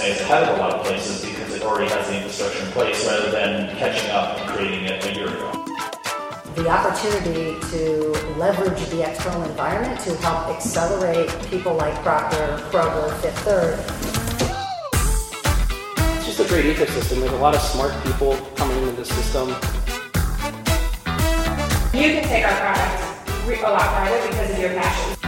Cincinnati is ahead of a lot of places because it already has the infrastructure in place rather than catching up and creating it a year ago. The opportunity to leverage the external environment to help accelerate people like Procter, Kroger, Fifth Third. It's just a great ecosystem. There's a lot of smart people coming into the system. You can take our product a lot farther because of your passion.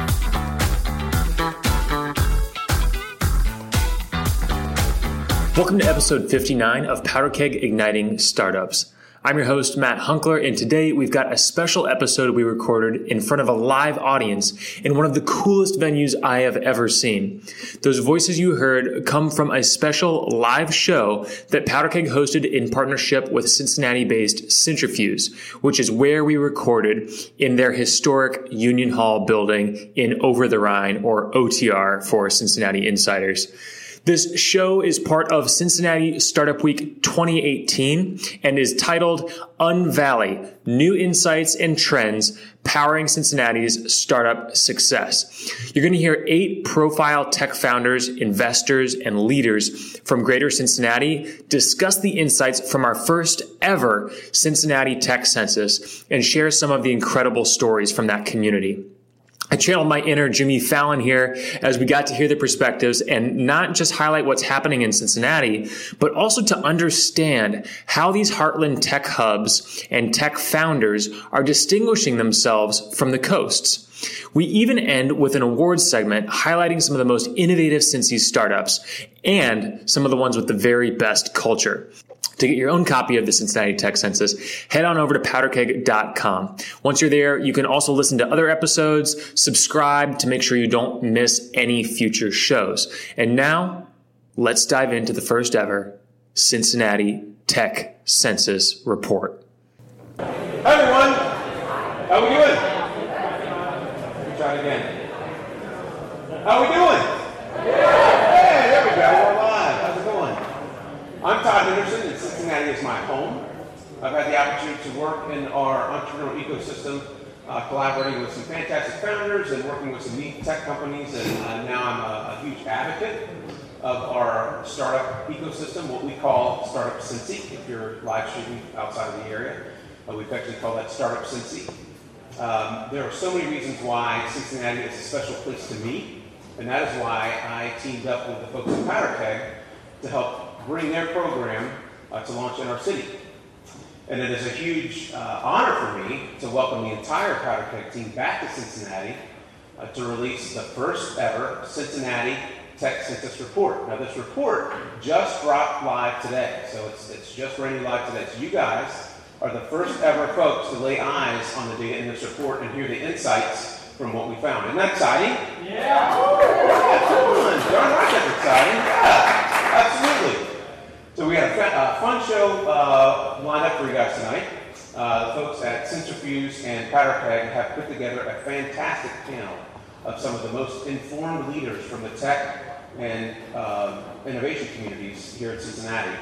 Welcome to episode 59 of Powderkeg Igniting Startups. I'm your host, Matt Hunkler, and today we've got a special episode we recorded in front of a live audience in one of the coolest venues I have ever seen. Those voices you heard come from a special live show that Powderkeg hosted in partnership with Cincinnati based Cintrifuse, which is where we recorded in their historic Union Hall building in Over the Rhine, or OTR for Cincinnati insiders. This show is part of Cincinnati Startup Week 2018 and is titled Unvalley New Insights and Trends Powering Cincinnati's Startup Success. You're going to hear eight profile tech founders, investors, and leaders from Greater Cincinnati discuss the insights from our first ever Cincinnati Tech Census and share some of the incredible stories from that community. I channeled my inner Jimmy Fallon here as we got to hear the perspectives and not just highlight what's happening in Cincinnati, but also to understand how these Heartland tech hubs and tech founders are distinguishing themselves from the coasts. We even end with an awards segment highlighting some of the most innovative Cincy startups and some of the ones with the very best culture. To get your own copy of the Cincinnati Tech Census, head on over to powderkeg.com. Once you're there, you can also listen to other episodes, subscribe to make sure you don't miss any future shows. And now, let's dive into the first ever Cincinnati Tech Census Report. Everyone, how we doing? Let me try again. How we doing? Hey, there we go. We're live. How's it going? I'm Todd Henderson, and Cincinnati is my home. I've had the opportunity to work in our entrepreneurial ecosystem, uh, collaborating with some fantastic founders and working with some neat tech companies, and uh, now I'm a, a, huge advocate of our startup ecosystem, what we call Startup Cincy, if you're live streaming outside of the area. Uh, we've actually called that Startup Cincy. Um, there are so many reasons why Cincinnati is a special place to me. And that is why I teamed up with the folks at Powderkeg to help bring their program uh, to launch in our city. And it is a huge uh, honor for me to welcome the entire Powderkeg team back to Cincinnati uh, to release the first ever Cincinnati Tech Census report. Now, this report just dropped live today, so it's, it's just running live today. So, you guys are the first ever folks to lay eyes on the data in this report and hear the insights from what we found. Isn't that exciting? Yeah. Fun. Darn right that's exciting. Yeah, absolutely. So we got a fa- fun show uh, lined up for you guys tonight. Uh, the folks at Cintrifuse and Powderkeg have put together a fantastic panel of some of the most informed leaders from the tech and uh, innovation communities here in Cincinnati.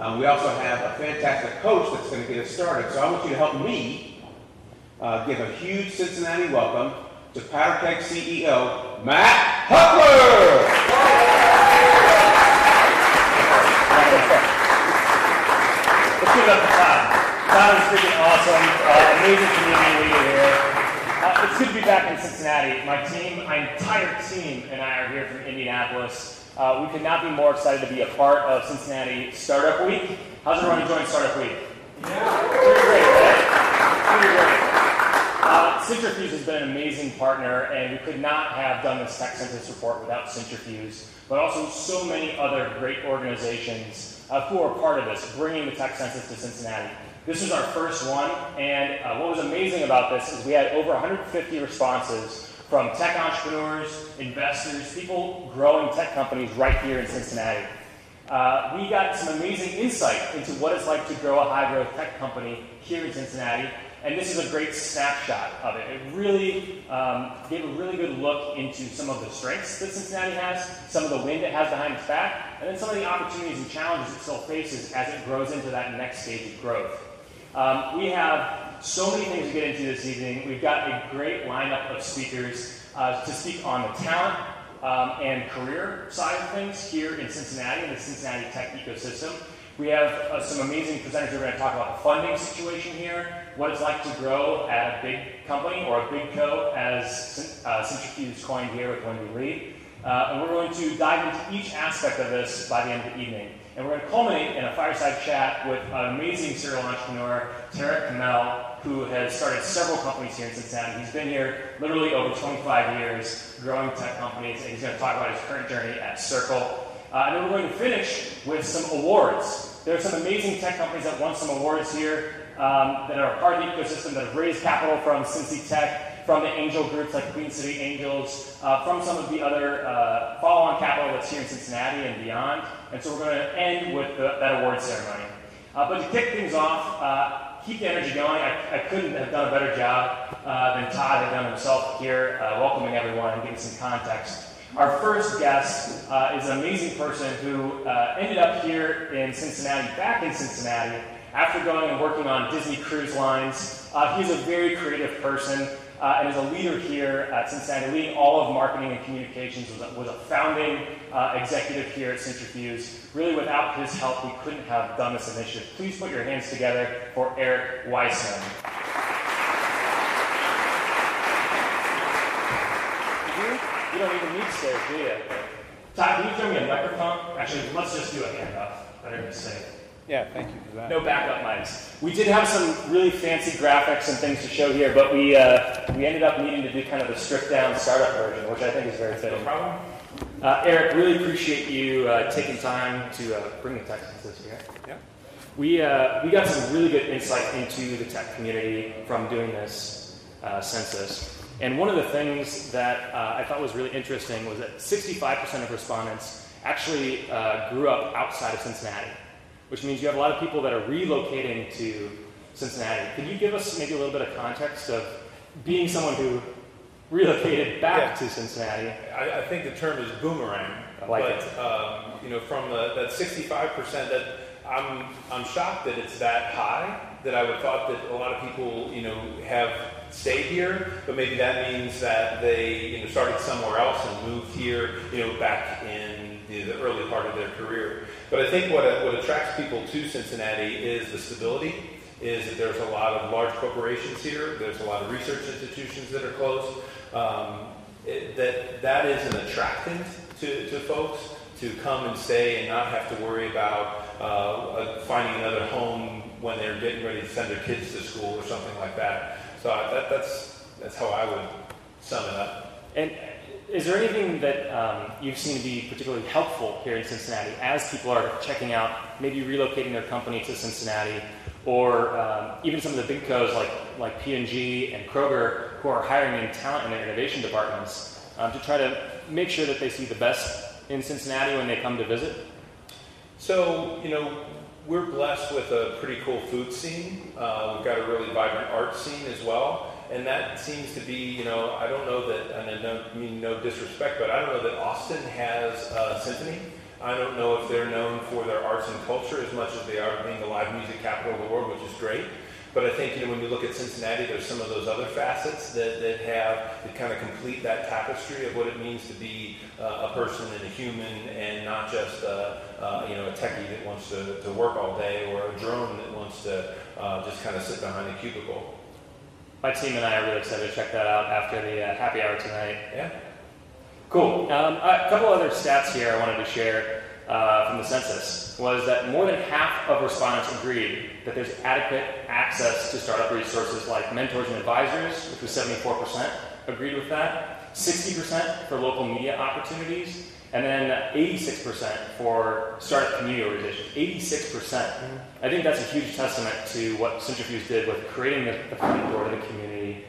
Um, we also have a fantastic coach that's going to get us started. So I want you to help me uh, give a huge Cincinnati welcome to Powderkeg CEO Matt Hunkler. Let's give it up Todd. Todd is freaking awesome. Uh, amazing community leader here. Uh, it's good to be back in Cincinnati. My team, my entire team, and I are here from Indianapolis. Uh, we could not be more excited to be a part of Cincinnati Startup Week. How's everyone enjoying Startup Week? Yeah. Pretty great, right? Pretty great. Uh, Cintrifuse has been an amazing partner, and we could not have done this tech census report without Cintrifuse, but also so many other great organizations uh, who are part of this, bringing the tech census to Cincinnati. This was our first one, and uh, what was amazing about this is we had over 150 responses from tech entrepreneurs, investors, people growing tech companies right here in Cincinnati. Uh, we got some amazing insight into what it's like to grow a high growth tech company here in Cincinnati, and this is a great snapshot of it. It really um, gave a really good look into some of the strengths that Cincinnati has, some of the wind it has behind its back, and then some of the opportunities and challenges it still faces as it grows into that next stage of growth. Um, we have so many things to get into this evening. We've got a great lineup of speakers uh, to speak on the talent, um, and career side of things here in Cincinnati, in the Cincinnati tech ecosystem. We have uh, some amazing presenters who are going to talk about the funding situation here, what it's like to grow at a big company or a big co, as uh, Cintrifuse coined here with Wendy Lea. Uh, and we're going to dive into each aspect of this by the end of the evening. And we're going to culminate in a fireside chat with an amazing serial entrepreneur, Tarek Kamil, who has started several companies here in Cincinnati. He's been here literally over 25 years, growing tech companies, and he's going to talk about his current journey at Cerkl. Uh, and then we're going to finish with some awards. There are some amazing tech companies that won some awards here um, that are part of the ecosystem that have raised capital from Cincy Tech from the angel groups like Queen City Angels, uh, from some of the other uh, follow-on capital that's here in Cincinnati and beyond. And so we're going to end with the, that award ceremony. Uh, but to kick things off, uh, keep the energy going. I, I, couldn't have done a better job uh, than Todd had done himself here, uh, welcoming everyone and giving some context. Our first guest is an amazing person who ended up here in Cincinnati, back in Cincinnati, after going and working on Disney Cruise Lines. he's a very creative person uh, and as a leader here at Cincinnati, leading all of marketing and communications, was a, was a founding uh, executive here at Cintrifuse. Really, without his help, we couldn't have done this initiative. Please put your hands together for Eric Weissman. You don't even need stairs, do you? Todd, can you throw me a microphone? Actually, let's just do a handoff. Better to say. Yeah, thank you for that. No backup mics. We did have some really fancy graphics and things to show here, but we uh, we ended up needing to do kind of a stripped down startup version, which I think is very fitting. No problem. Uh, Eric, really appreciate you uh, taking time to uh, bring the tech to this here. Yeah. We, uh, we got some really good insight into the tech community from doing this uh, census. And one of the things that I thought was really interesting was that 65% of respondents actually grew up outside of Cincinnati which means you have a lot of people that are relocating to Cincinnati. Could you give us maybe a little bit of context of being someone who relocated back yeah. to Cincinnati? I, I, think the term is boomerang. I like but, it. Um, you know, from the, that 65% that I'm, I'm shocked that it's that high, that I would have thought that a lot of people, you know, have stayed here, but maybe that means that they, you know, started somewhere else and moved here, you know, back in the, the early part of their career. But I think what, what attracts people to Cincinnati is the stability, is that there's a lot of large corporations here, there's a lot of research institutions that are close. Um, it, that, that is an attractant to, to folks to come and stay and not have to worry about uh, finding another home when they're getting ready to send their kids to school or something like that. So I, that, that's, that's how I would sum it up. And is there anything that um, you've seen to be particularly helpful here in Cincinnati as people are checking out, maybe relocating their company to Cincinnati, or um, even some of the big co's like, like P&G and Kroger who are hiring in talent in their innovation departments um, to try to make sure that they see the best in Cincinnati when they come to visit? So, you know, we're blessed with a pretty cool food scene. Uh, we've got a really vibrant art scene as well and that seems to be, you know, I don't know that, and I don't mean no disrespect, but I don't know that Austin has a symphony. I don't know if they're known for their arts and culture as much as they are being the live music capital of the world, which is great. But I think, you know, when you look at Cincinnati, there's some of those other facets that, that have, that kind of complete that tapestry of what it means to be uh, a person and a human and not just, uh, uh, you know, a techie that wants to, to work all day or a drone that wants to uh, just kind of sit behind a cubicle my team and I are really excited to check that out after the uh, happy hour tonight. Yeah. Cool. Um, a couple other stats here I wanted to share uh, from the census was that more than half of respondents agreed that there's adequate access to startup resources like mentors and advisors, which was 74% agreed with that, 60% for local media opportunities, and then 86% for startup community organizations. 86%. Mm-hmm. I think that's a huge testament to what Cintrifuse did with creating the, the front door to the community.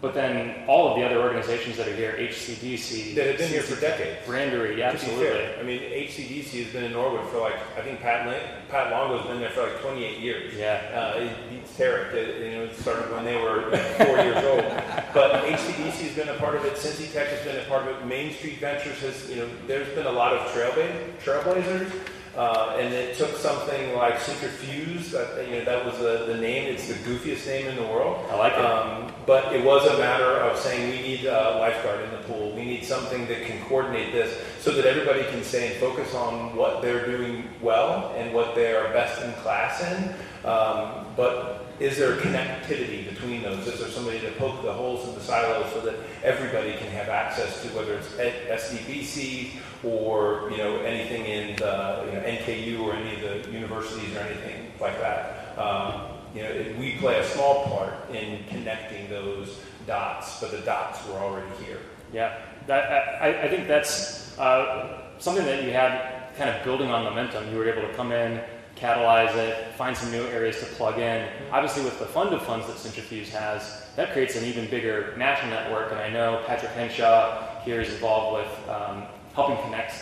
But then all of the other organizations that are here, HCDC, that have been here for decades. Brandery, yeah, absolutely. I mean, HCDC has been in Norwood for like I think Pat Pat Longo's been there for like 28 years. Yeah, uh, he beats Tarek. It, you know, it started when they were four years old. But HCDC has been a part of it. Cincy Tech has been a part of it. Main Street Ventures has, you know, there's been a lot of trailblazers Uh, and it took something like Cintrifuse, that, you know, that was the, the name. It's the goofiest name in the world. I like it. Um, but it was a matter of saying we need a lifeguard in the pool. We need something that can coordinate this so that everybody can stay and focus on what they're doing well and what they are best in class in. Um, but is there connectivity between those? Is there somebody to poke the holes in the silos so that everybody can have access to whether it's SDVC or you know anything in the, you know, NKU or any of the universities or anything like that? Um, you know, we play a small part in connecting those dots, but the dots were already here. Yeah, that, I, I think that's uh, something that you had kind of building on momentum. You were able to come in, catalyze it, find some new areas to plug in. Obviously, with the fund of funds that Cintrifuse has, that creates an even bigger national network. And I know Patrick Henshaw here is involved with um, helping connect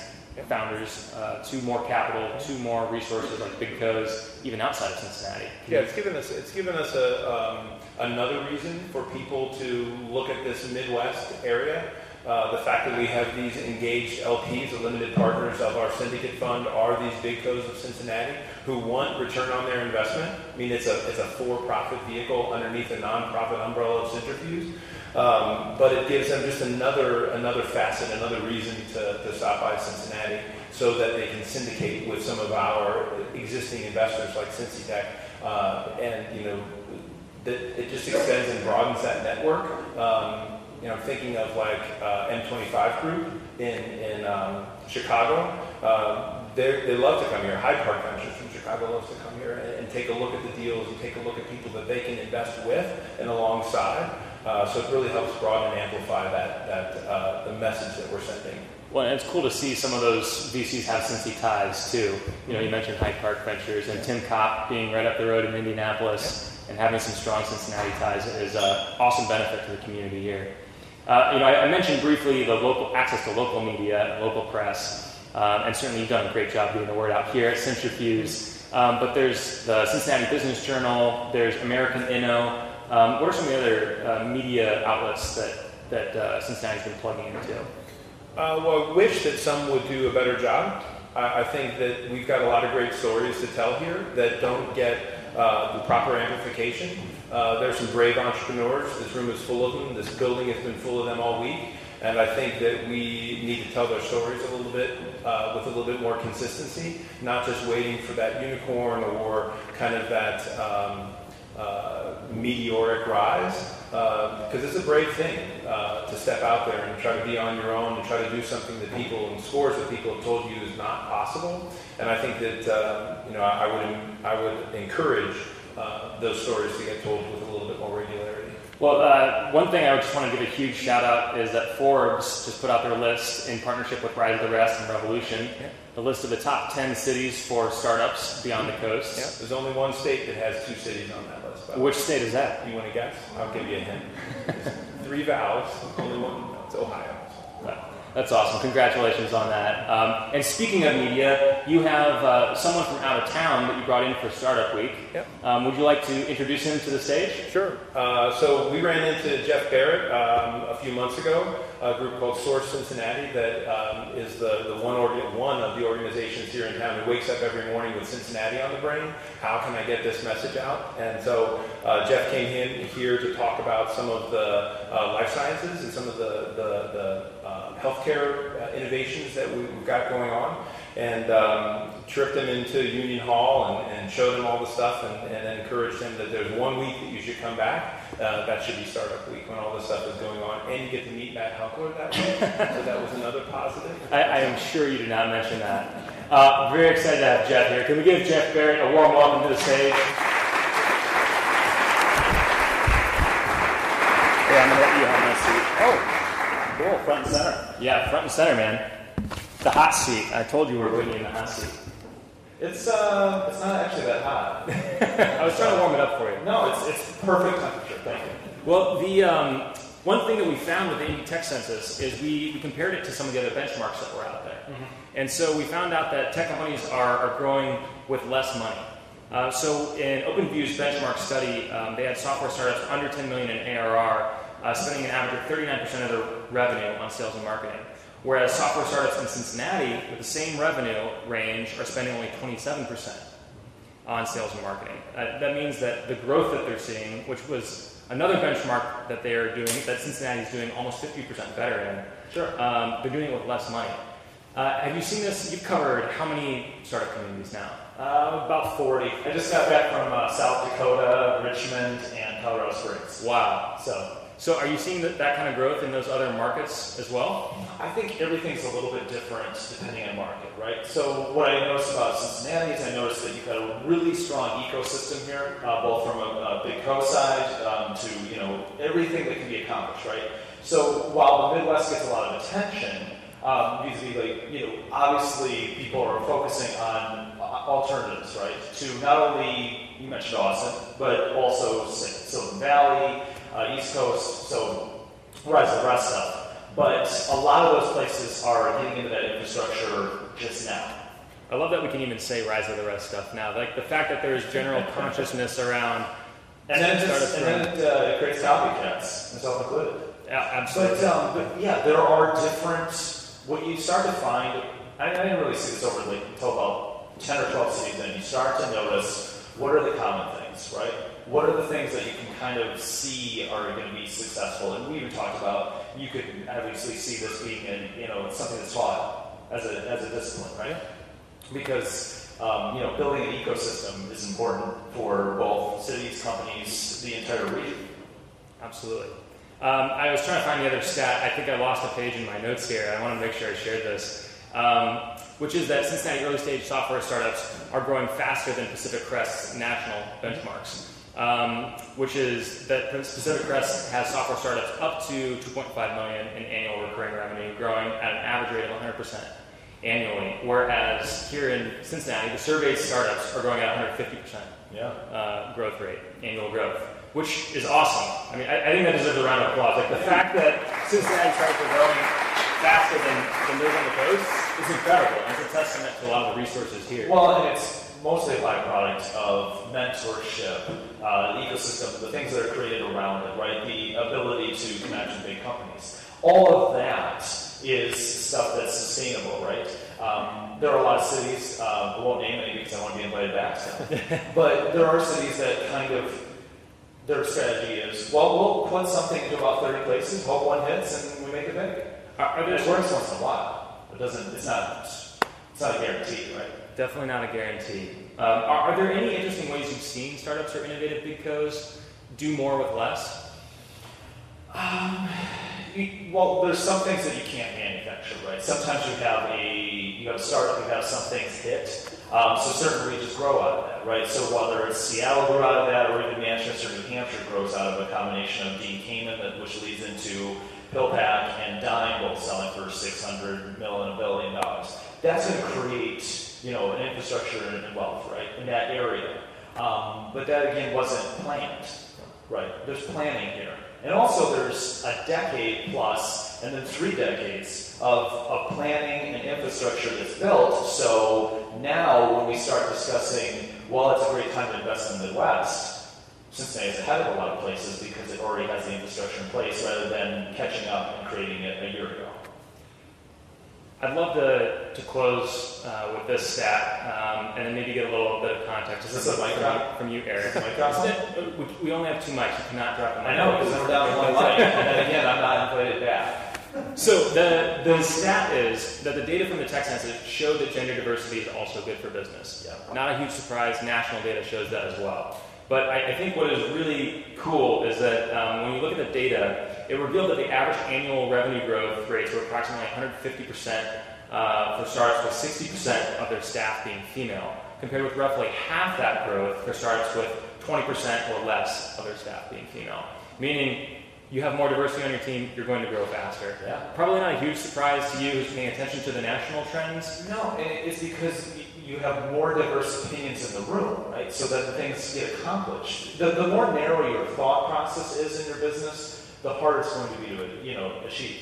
founders uh, to more capital, to more resources like Big Co's, even outside of Cincinnati. Yeah, it's given us it's given us a um, another reason for people to look at this Midwest area. Uh, the fact that we have these engaged LPs, the limited partners of our syndicate fund, are these big co's of Cincinnati who want return on their investment. I mean, it's a it's a for-profit vehicle underneath a nonprofit umbrella of Cintrifuse, um, but it gives them just another another facet, another reason to, to stop by Cincinnati, so that they can syndicate with some of our existing investors like CincyTech, uh, and you know that it just extends and broadens that network. Um, you know, thinking of like uh, M25 Group in in um, Chicago. Uh, they they love to come here. Hyde Park Ventures from Chicago loves to come here and, and take a look at the deals and take a look at people that they can invest with and alongside. Uh, so it really helps broaden and amplify that that uh, the message that we're sending. Well, and it's cool to see some of those VCs have Cincy ties too. You know, you mentioned Hyde Park Ventures and Tim Kopp being right up the road in Indianapolis and having some strong Cincinnati ties is an awesome benefit to the community here. Uh, you know, I, I mentioned briefly the local access to local media local press, um, and certainly you've done a great job getting the word out here at Centrifuge. Um, but there's the Cincinnati Business Journal, there's American Inno. Um, what are some of the other uh, media outlets that that uh, Cincinnati's been plugging into? Uh, well, I wish that some would do a better job. I, I think that we've got a lot of great stories to tell here that don't get uh, the proper amplification. Uh, there's some brave entrepreneurs. This room is full of them. This building has been full of them all week. And I think that we need to tell their stories a little bit uh, with a little bit more consistency, not just waiting for that unicorn or kind of that um, uh, meteoric rise. Because it's a brave thing uh, to step out there and try to be on your own and try to do something that people and scores of people have told you is not possible. And I think that uh, you know I, I would I would encourage uh, those stories to get told with a little bit more regularity. Well, uh, one thing I would just want to give a huge shout out is that Forbes just put out their list in partnership with Rise of the Rest and Revolution, Yeah. The list of the top 10 cities for startups beyond the coast. Yeah, there's only one state that has two cities on that list. by. Which state is that? You want to guess? I'll give you a hint. Three vowels, only one. It's Ohio. That's awesome. Congratulations on that. Um, and speaking of media, you have uh, someone from out of town that you brought in for Startup Week. Yep. Um, would you like to introduce him to the stage? Sure. Uh, so we ran into Jeff Barrett um, a few months ago, a group called Source Cincinnati that um, is the, the one, one of the organizations here in town who wakes up every morning with Cincinnati on the brain. How can I get this message out? And so uh, Jeff came in here to talk about some of the uh, life sciences and some of the, the, the uh, healthcare uh, innovations that we- we've got going on. And um, tripped him into Union Hall and, and showed him all the stuff and, and then encouraged him that there's one week that you should come back. Uh, that should be Startup Week when all this stuff is going on. And you get to meet Matt Hunkler that week. so that was another positive. I, I am sure you did not mention that. Uh, very excited to have Jeff here. Can we give Jeff Barrett a warm welcome to the stage? Yeah, I'm gonna let you have my seat. Oh, cool, front and center. Yeah, front and center, man. The hot seat. I told you we were you in the hot seat. It's uh, it's not actually that hot. I was trying to warm it up for you. No, it's it's perfect temperature. Thank you. Well, the um, one thing that we found with the Indy Tech Census is we, we compared it to some of the other benchmarks that were out there. And so we found out that tech companies are, are growing with less money. Uh, so in OpenView's benchmark study, um, they had software startups under 10 million in ARR uh, spending an average of 39% of their revenue on sales and marketing. Whereas software startups in Cincinnati with the same revenue range are spending only 27% on sales and marketing. Uh, that means that the growth that they're seeing, which was another benchmark that they are doing, that Cincinnati is doing almost 50% better in, Sure. um, they're doing it with less money. Uh, have you seen this? You've covered how many startup communities now? Uh, about 40. I just got back from uh, South Dakota, Richmond, and Colorado Springs. Wow. So So are you seeing that, that kind of growth in those other markets as well? I think everything's a little bit different depending on market, right? So what I noticed about Cincinnati is I noticed that you've got a really strong ecosystem here, uh, both from a, a big co side um, to you know everything that can be accomplished, right? So while the Midwest gets a lot of attention, um, like you know obviously people are focusing on uh, alternatives, right? To not only you mentioned Austin, but also Silicon Valley, uh, East Coast, so Rise of the rest stuff. But a lot of those places are getting into that infrastructure just now. I love that we can even say rise of the rest stuff now. Like the fact that there is general consciousness around And then, it just, and then it, uh, it creates copycats, myself included. Yeah, absolutely. But, um, but yeah, there are different. What you start to find, I, I didn't really see this over like until about ten or twelve cities, and you start to notice what are the common things, right? What are the things that you can kind of see are going to be successful? And we even talked about you could obviously see this being, in, you know, something that's taught as a as a discipline, right? Because um, you know, building an ecosystem is important for both cities, companies, the entire region. Absolutely. Um, I was trying to find the other stat. I think I lost a page in my notes here. I want to make sure I shared this, um, which is that Cincinnati early stage software startups are growing faster than Pacific Crest's national benchmarks. Um, which is that Pacific Crest has software startups up to 2.5 million in annual recurring revenue, growing at an average rate of 100% annually. Whereas here in Cincinnati, the surveyed startups are growing at 150% Yeah. uh, growth rate, annual growth, which is awesome. I mean, I, I think that deserves a round of applause. Like the fact that Cincinnati startups are growing faster than, than those on the coast is incredible. And it's a testament to a lot of the resources here. Well, and it's mostly a byproduct of mentorship, uh, the ecosystem, the things that are created around it, right? The ability to connect with big companies. All of that is stuff that's sustainable, right? Um, there are a lot of cities, uh, I won't name any because I want to be invited back, so. but there are cities that kind of, their strategy is, well, we'll put something into about 30 places, hope one hits, and we make it big. Are, are It there works once in a while. It doesn't, it's not, it's not a guarantee, right? Definitely not a guarantee. Um, are, are there any interesting ways you've seen startups or innovative big co's do more with less? You- Well, there's some things that you can't manufacture, right? Sometimes you have a you have a startup, you have some things hit. Um, so certain regions grow out of that, right? So whether it's Seattle grew out of that, or even Manchester, New Hampshire grows out of a combination of Dean Kamen, that which leads into PillPack and Dyn, both selling for 600 mil a billion dollars. That's going to create, you know, an infrastructure and wealth, right, in that area. Um, but that again wasn't planned, right? There's planning here. And also there's a decade plus and then three decades of, of planning and infrastructure that's built. So now when we start discussing, well, it's a great time to invest in the Midwest, Cincinnati is ahead of a lot of places because it already has the infrastructure in place rather than catching up and creating it a year ago. I'd love to, to close uh, with this stat um, and then maybe get a little bit of context Is this a mic from, drop? you, from you, Eric. Is this a mic drop? Is it- we, we only have two mics. You cannot drop a mic. I know because I'm down one line, and then again, I'm not invited back. So the, the stat is that the data from the tech census showed that gender diversity is also good for business. Yeah. Not a huge surprise. National data shows that as well. But I, I think what is really cool is that um, when you look at the data, it revealed that the average annual revenue growth rates were approximately 150% uh, for startups with 60% of their staff being female, compared with roughly half that growth for startups with 20% or less of their staff being female. Meaning, you have more diversity on your team, you're going to grow faster. Yeah. Probably not a huge surprise to you who's paying attention to the national trends. No, it's because you have more diverse opinions in the room, right? So that things get accomplished. The, the more narrow your thought process is in your business, the harder it's going to be to, you know, achieve.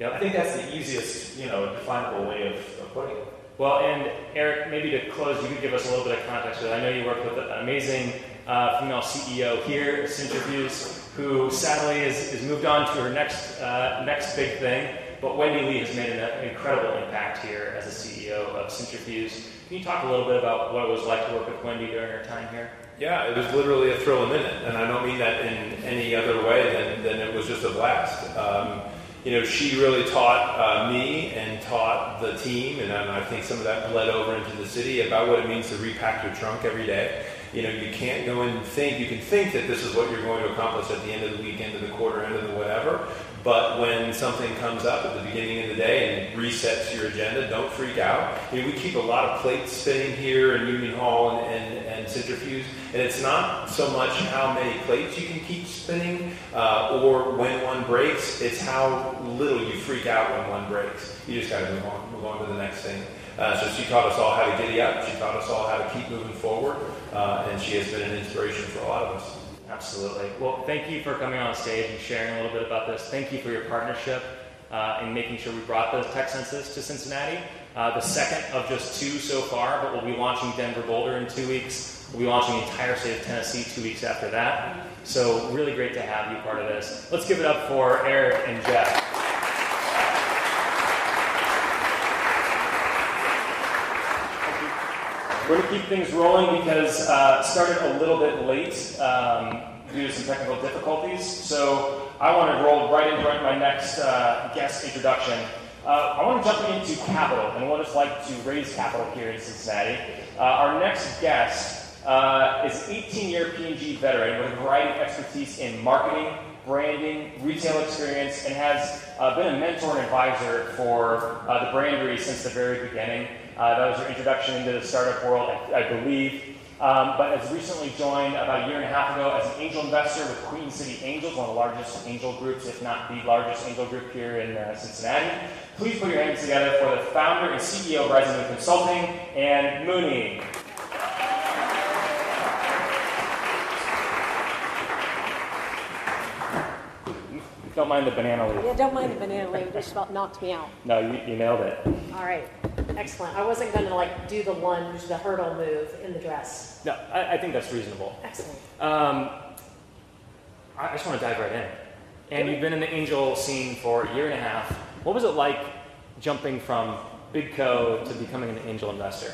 I think that's the easiest, you know, definable way of, of putting it. Well, and Eric, maybe to close, you could give us a little bit of context. I know you work with an amazing uh, female CEO here at Cintrifuse, who sadly is, is moved on to her next uh, next big thing. But Wendy Lea has made an incredible impact here as the CEO of Cintrifuse. Can you talk a little bit about what it was like to work with Wendy during her time here? Yeah, it was literally a thrill a minute, and I don't mean that in any other way than, than it was just a blast. Um, you know, she really taught uh, me and taught the team, and I think some of that bled over into the city about what it means to repack your trunk every day. You know, you can't go and think, you can think that this is what you're going to accomplish at the end of the week, end of the quarter, end of the whatever, but when something comes up at the beginning of the day and resets your agenda, don't freak out. We keep a lot of plates spinning here in Union Hall and, and, and Cintrifuse, and it's not so much how many plates you can keep spinning uh, or when one breaks, it's how little you freak out when one breaks. You just got to move on, move on to the next thing. Uh, so she taught us all how to giddy up. She taught us all how to keep moving forward, uh, and she has been an inspiration for a lot of us. Absolutely. Well, thank you for coming on stage and sharing a little bit about this. Thank you for your partnership uh, in making sure we brought the tech census to Cincinnati. Uh, the second of just two so far, but we'll be launching Denver Boulder in two weeks. We'll be launching the entire state of Tennessee two weeks after that. So, really great to have you part of this. Let's give it up for Eric and Jeff. We're going to keep things rolling because uh, started a little bit late um, due to some technical difficulties. So I want to roll right into my next uh, guest introduction. Uh, I want to jump into capital and what it's like to raise capital here in Cincinnati. Uh, our next guest uh, is an 18-year P&G veteran with a variety of expertise in marketing, branding, retail experience, and has uh, been a mentor and advisor for uh, the Brandery since the very beginning. Uh, that was your introduction into the startup world, I, I believe. Um, but has recently joined about a year and a half ago as an angel investor with Queen City Angels, one of the largest angel groups, if not the largest angel group here in uh, Cincinnati. Please put your hands together for the founder and CEO of Rising Consulting and Mooney. Don't mind the banana leaf. Yeah, don't mind the banana leaf. It just about knocked me out. No, you, you nailed it. All right, excellent. I wasn't going to like do the lunge, the hurdle move in the dress. No, I, I think that's reasonable. Excellent. Um, I I just want to dive right in. And you've been in the angel scene for a year and a half. What was it like jumping from Big Co to becoming an angel investor?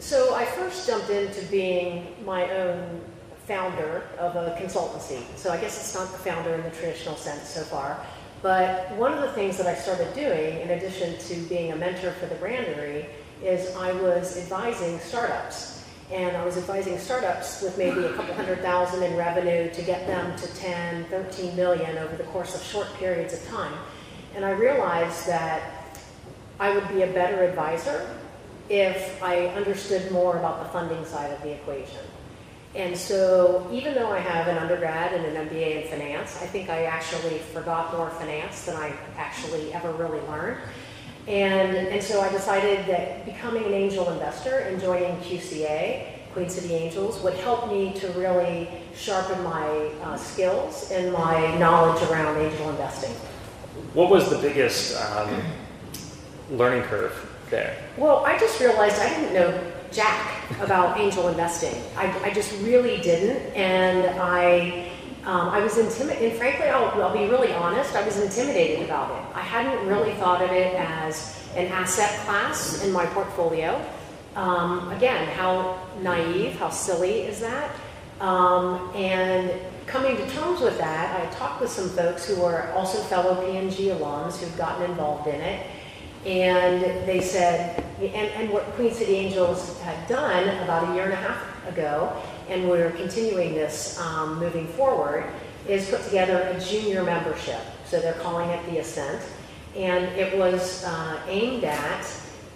So I first jumped into being my own founder of a consultancy. So I guess it's not the founder in the traditional sense so far. But one of the things that I started doing, in addition to being a mentor for the Brandery, is I was advising startups. And I was advising startups with maybe a couple hundred thousand in revenue to get them to 10, 13 million over the course of short periods of time. And I realized that I would be a better advisor if I understood more about the funding side of the equation. And so, even though I have an undergrad and an MBA in finance, I think I actually forgot more finance than I actually ever really learned. And, and so I decided that becoming an angel investor and joining QCA, Queen City Angels, would help me to really sharpen my uh, skills and my knowledge around angel investing. What was the biggest um, learning curve there? Well, I just realized I didn't know jack about angel investing. I, I just really didn't, and I um, I was intimidated. And frankly, I'll, I'll be really honest. I was intimidated about it. I hadn't really thought of it as an asset class in my portfolio. Um, again, how naive, how silly is that? Um, and coming to terms with that, I talked with some folks who are also fellow P&G alums who've gotten involved in it. And they said, and, and what Queen City Angels had done about a year and a half ago, and we're continuing this um, moving forward, is put together a junior membership. So they're calling it the Ascent. And it was uh, aimed at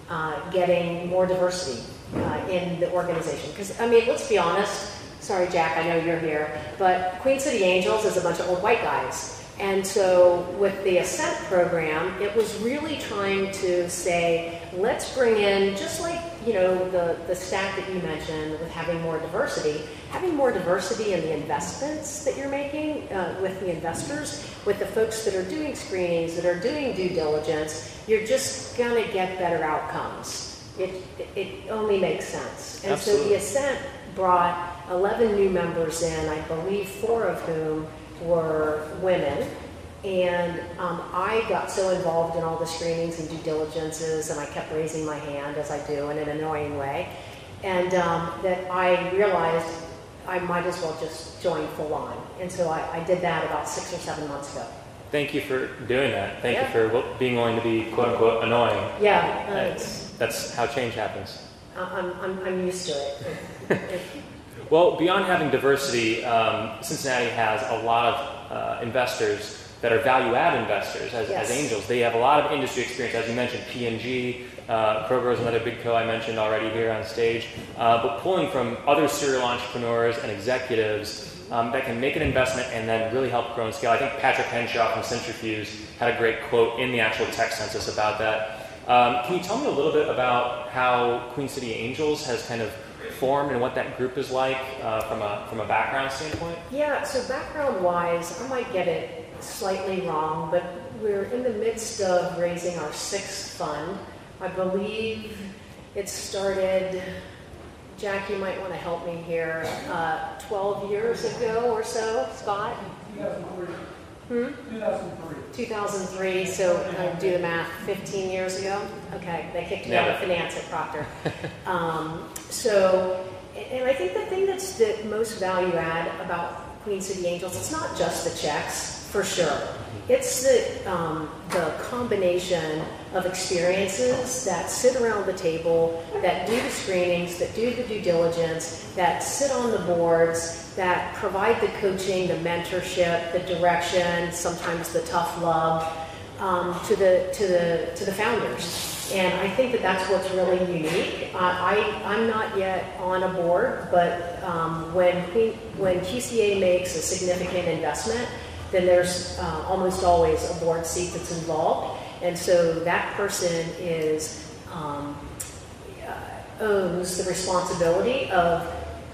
uh, getting more diversity uh, in the organization. Because, I mean, let's be honest. Sorry, Jack, I know you're here. But Queen City Angels is a bunch of old white guys. And so, with the Ascent program, it was really trying to say, let's bring in, just like you know the, the stat that you mentioned with having more diversity, having more diversity in the investments that you're making uh, with the investors, with the folks that are doing screenings, that are doing due diligence, you're just going to get better outcomes. It, it only makes sense. And Absolutely. so the Ascent brought 11 new members in, I believe four of whom were women. And um, I got so involved in all the screenings and due diligences, and I kept raising my hand as I do in an annoying way, and um, that I realized I might as well just join full on. And so I, I did that about six or seven months ago. Thank you for doing that. Thank Yeah. you for being willing to be quote unquote annoying. Yeah, That's, that's how change happens. I'm, I'm, I'm used to it. Well, beyond having diversity, um, Cincinnati has a lot of uh, investors that are value-add investors as, Yes. as angels. They have a lot of industry experience, as you mentioned. P&G, uh, Kroger is another big co I mentioned already here on stage. Uh, but pulling from other serial entrepreneurs and executives um, that can make an investment and then really help grow and scale. I think Patrick Henshaw from Cintrifuse had a great quote in the actual tech census about that. Um, can you tell me a little bit about how Queen City Angels has kind of formed and what that group is like uh, from a from a background standpoint? Yeah, so background wise, I might get it slightly wrong, but we're in the midst of raising our sixth fund. I believe it started, Jack, you might want to help me here, uh, 12 years ago or so, Scott? 2003. Hmm? 2003. 2003, so uh, do the math, 15 years ago? Okay, they kicked me out of finance at Procter. Um, so, and I think the thing that's the most value add about Queen City Angels, it's not just the checks, for sure. It's the, um, the combination of experiences that sit around the table, that do the screenings, that do the due diligence, that sit on the boards, that provide the coaching, the mentorship, the direction, sometimes the tough love um, to the to the to the founders. And I think that that's what's really unique. Uh, I I'm not yet on a board, but um, when when QCA makes a significant investment, then there's uh, almost always a board seat that's involved, and so that person is um, uh, owns the responsibility of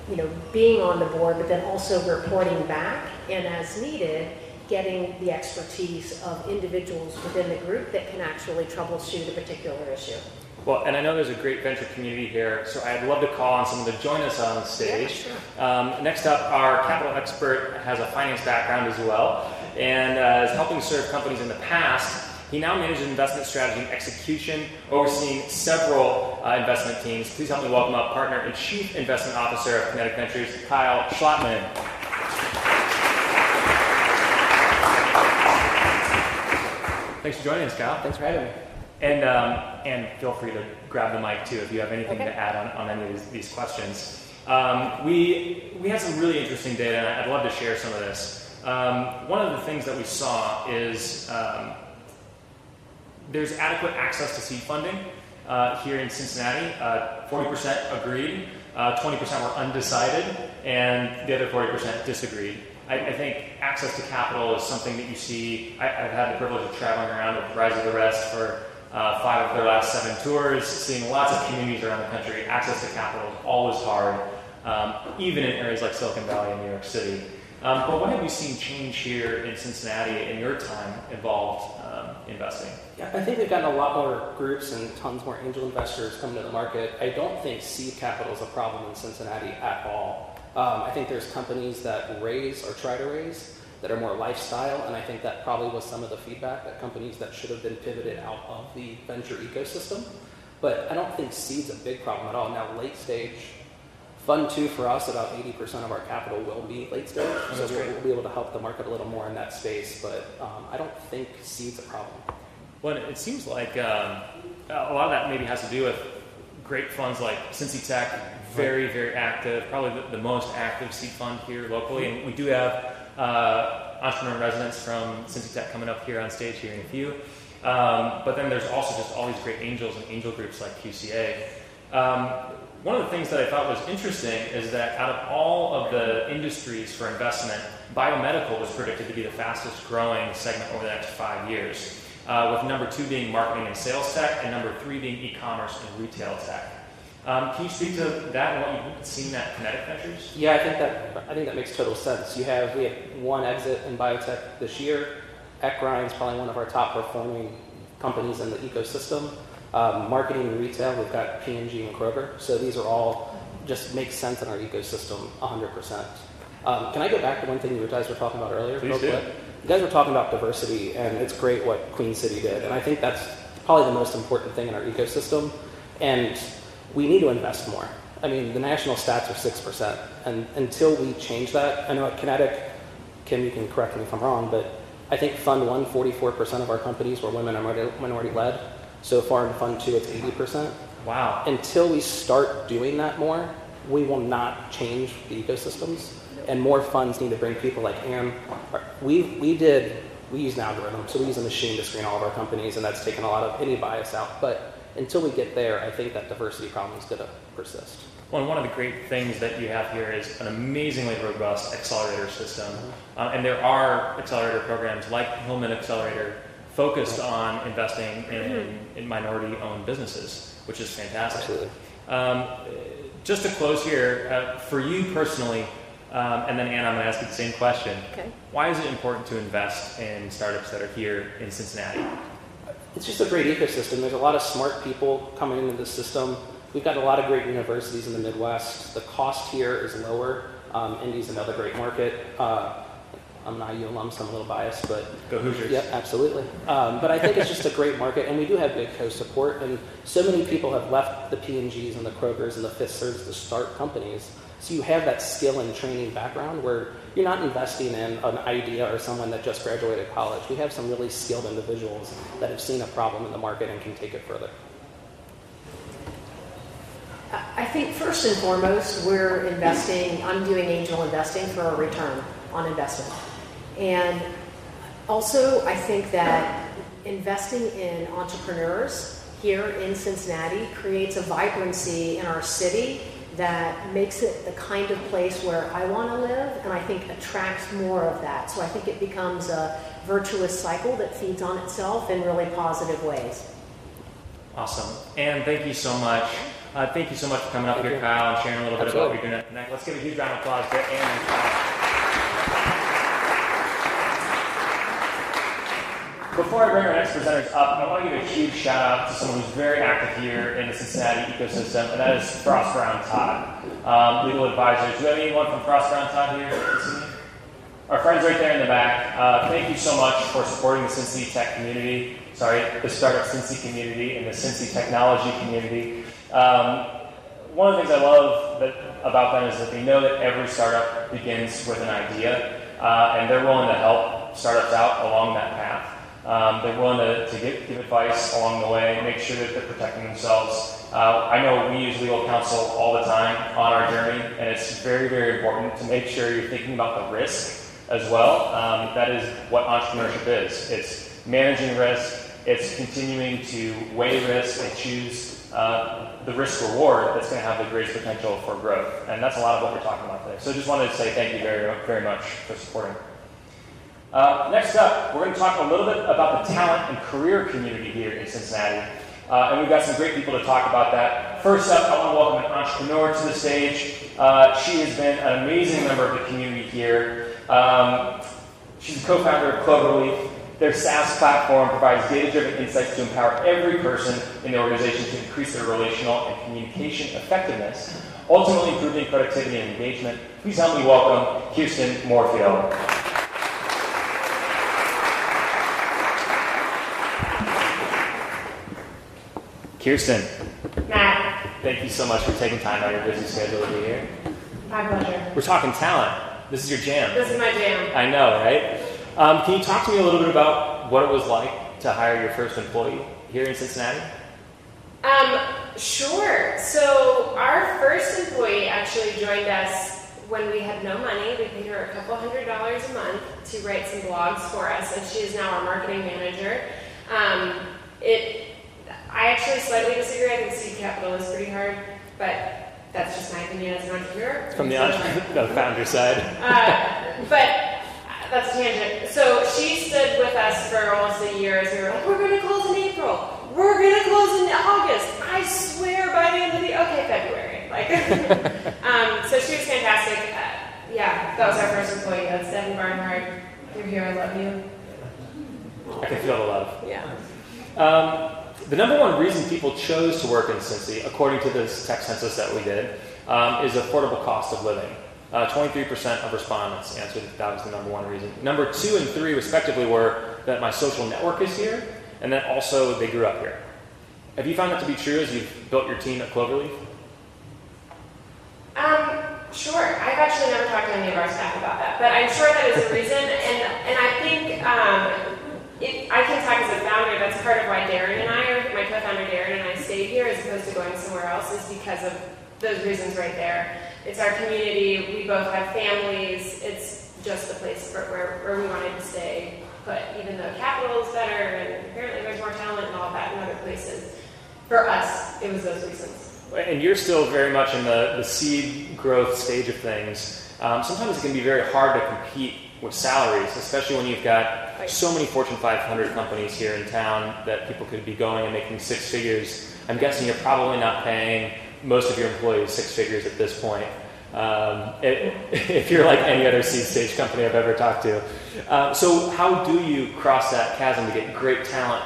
you know being on the board, but then also reporting back and as needed getting the expertise of individuals within the group that can actually troubleshoot a particular issue. Well, and I know there's a great venture community here, so I'd love to call on someone to join us on stage. um, next up, our capital expert has a finance background as well, and uh, is helping serve companies in the past. He now manages investment strategy and execution, overseeing several uh, investment teams. Please help me welcome up partner and chief investment officer of Kinetic Ventures, Kyle Schlotman. Thanks for joining us, Kyle. Thanks for having me. And, um, and feel free to grab the mic too if you have anything Okay. to add on, on any of these, these questions. Um, we, we had some really interesting data, and I'd love to share some of this. Um, one of the things that we saw is um, there's adequate access to seed funding uh, here in Cincinnati. Uh, 40% agreed, uh, 20% were undecided, and the other 40% disagreed. I, I think access to capital is something that you see. I, I've had the privilege of traveling around with Rise of the Rest for uh, five of their last seven tours, seeing lots of communities around the country. Access to capital is always hard, um, even in areas like Silicon Valley and New York City. Um, but what have you seen change here in Cincinnati in your time involved um, investing? Yeah, I think we've gotten a lot more groups and tons more angel investors coming to the market. I don't think seed capital is a problem in Cincinnati at all. Um, I think there's companies that raise or try to raise that are more lifestyle, and I think that probably was some of the feedback that companies that should have been pivoted out of the venture ecosystem. But I don't think seed's a big problem at all. Now, late stage, Fund two for us, about 80% of our capital will be late stage, so we'll, we'll be able to help the market a little more in that space. But um, I don't think seed's a problem. Well, it seems like um, a lot of that maybe has to do with great funds like Cincy Tech, very, very active, probably the, the most active seed fund here locally. And we do have uh, entrepreneur in residence from Cincy Tech coming up here on stage here in a few. Um, but then there's also just all these great angels and angel groups like QCA. Um, one of the things that I thought was interesting is that out of all of the industries for investment, biomedical was predicted to be the fastest growing segment over the next five years, uh, with number two being marketing and sales tech, and number three being e-commerce and retail tech. Um, can you speak to that and what you've seen at Kinetic Ventures? Yeah, I think that I think that makes total sense. You have we have one exit in biotech this year. Eccrine is probably one of our top performing companies in the ecosystem. Um, marketing and retail, we've got P&G and Kroger. So these are all just make sense in our ecosystem 100%. Um, can I go back to one thing you guys were talking about earlier? Please do. quick? You guys were talking about diversity, and it's great what Queen City did, and I think that's probably the most important thing in our ecosystem. And we need to invest more. I mean, the national stats are six percent, and until we change that, I know at Kinetic, Kim, you can correct me if I'm wrong, but I think Fund One, 44% of our companies were women or minority led. So far in Fund Two, it's 80%. Wow. Until we start doing that more, we will not change the ecosystems. And more funds need to bring people like Ann. We, we did, we use an algorithm, so we use a machine to screen all of our companies, and that's taken a lot of any bias out. But until we get there, I think that diversity problem is going to persist. Well, and one of the great things that you have here is an amazingly robust accelerator system. Uh, and there are accelerator programs like Hillman Accelerator focused on investing in, in minority owned businesses, which is fantastic. Absolutely. Um, just to close here, uh, for you personally, um, and then Anna, I'm going to ask you the same question. Okay. Why is it important to invest in startups that are here in Cincinnati? It's just a great ecosystem. There's a lot of smart people coming into the system. We've got a lot of great universities in the Midwest. The cost here is lower. Um, Indy's another great market. Uh, I'm an IU alum, so I'm a little biased, but Go Hoosiers. Yep, absolutely. Um, but I think it's just a great market, and we do have big co-support, and so many people have left the P&Gs and the Krogers and the Fifth Thirds to start companies. So you have that skill and training background where you're not investing in an idea or someone that just graduated college. We have some really skilled individuals that have seen a problem in the market and can take it further. I think first and foremost, we're investing, I'm doing angel investing for a return on investment. And also, I think that investing in entrepreneurs here in Cincinnati creates a vibrancy in our city that makes it the kind of place where I want to live and I think attracts more of that. So I think it becomes a virtuous cycle that feeds on itself in really positive ways. Awesome. And thank you so much. Uh, thank you so much for coming up Thank here, you. Kyle, and sharing a little bit about what Absolutely. you're doing at Connect. Let's give a huge round of applause to Anna and Kyle. Before I bring our next presenters up, I want to give a huge shout out to someone who's very active here in the Cincinnati ecosystem, and that is Frost Brown Todd, um, legal advisors. Do we have anyone from Frost Brown Todd here? Our friends right there in the back, uh, thank you so much for supporting the Cincy Tech community, sorry, the startup Cincy community and the Cincy technology community. Um, one of the things I love that, about them is that they know that every startup begins with an idea, uh, and they're willing to help startups out along that path. Um, they're willing to, to give, give advice along the way, make sure that they're protecting themselves. Uh, I know we use legal counsel all the time on our journey, and it's very, very important to make sure you're thinking about the risk as well. Um, that is what entrepreneurship is. It's managing risk. It's continuing to weigh risk and choose uh, the risk reward that's going to have the greatest potential for growth. And that's a lot of what we're talking about today. So I just wanted to say thank you very, very much for supporting. Uh, next up, we're going to talk a little bit about the talent and career community here in Cincinnati. Uh, and we've got some great people to talk about that. First up, I want to welcome an entrepreneur to the stage. Uh, she has been an amazing member of the community here. Um, she's a co-founder of Cloverleaf. Their SaaS platform provides data-driven insights to empower every person in the organization to increase their relational and communication effectiveness, ultimately improving productivity and engagement. Please help me welcome Kirsten Moorfield. Kirsten, Matt, thank you so much for taking time out of your busy schedule to be here. my pleasure. We're talking talent. This is your jam. This is my jam. I know, right? Um, can you talk to me a little bit about what it was like to hire your first employee here in Cincinnati? Um, sure. So our first employee actually joined us when we had no money. We paid her a couple hundred dollars a month to write some blogs for us, and she is now our marketing manager. Um, it, I actually slightly disagree. I think seed capital is pretty hard, but that's just my opinion as an entrepreneur. From the, the founder side. Uh, but that's a tangent. So she stood with us for almost a year as we were like, we're going to close in April. We're going to close in August. I swear by the end of the okay February. Like, um, so she was fantastic. Uh, yeah, that was our first employee. That's Devin Barnhart. You're here. I love you. I can feel the love. Yeah. Um, the number one reason people chose to work in Cincy, according to this tech census that we did, um, is affordable cost of living. Uh, 23% of respondents answered that that was the number one reason. Number two and three, respectively, were that my social network is here, and that also they grew up here. Have you found that to be true as you've built your team at Cloverleaf? Um, sure. I've actually never talked to any of our staff about that, but I'm sure that is a reason, and and I think um, it, I can talk as a founder. That's part of why Darren and I, co-founder and I, stayed here as opposed to going somewhere else, is because of those reasons right there. It's our community. We both have families. It's just the place where, where, where we wanted to stay put, even though capital is better and apparently there's more talent and all that in other places. For us, it was those reasons. And you're still very much in the, the seed growth stage of things. Um, sometimes it can be very hard to compete with salaries, especially when you've got so many Fortune 500 companies here in town that people could be going and making six figures. I'm guessing you're probably not paying most of your employees six figures at this point. Um, it, if you're like any other seed stage company I've ever talked to. Uh, so, how do you cross that chasm to get great talent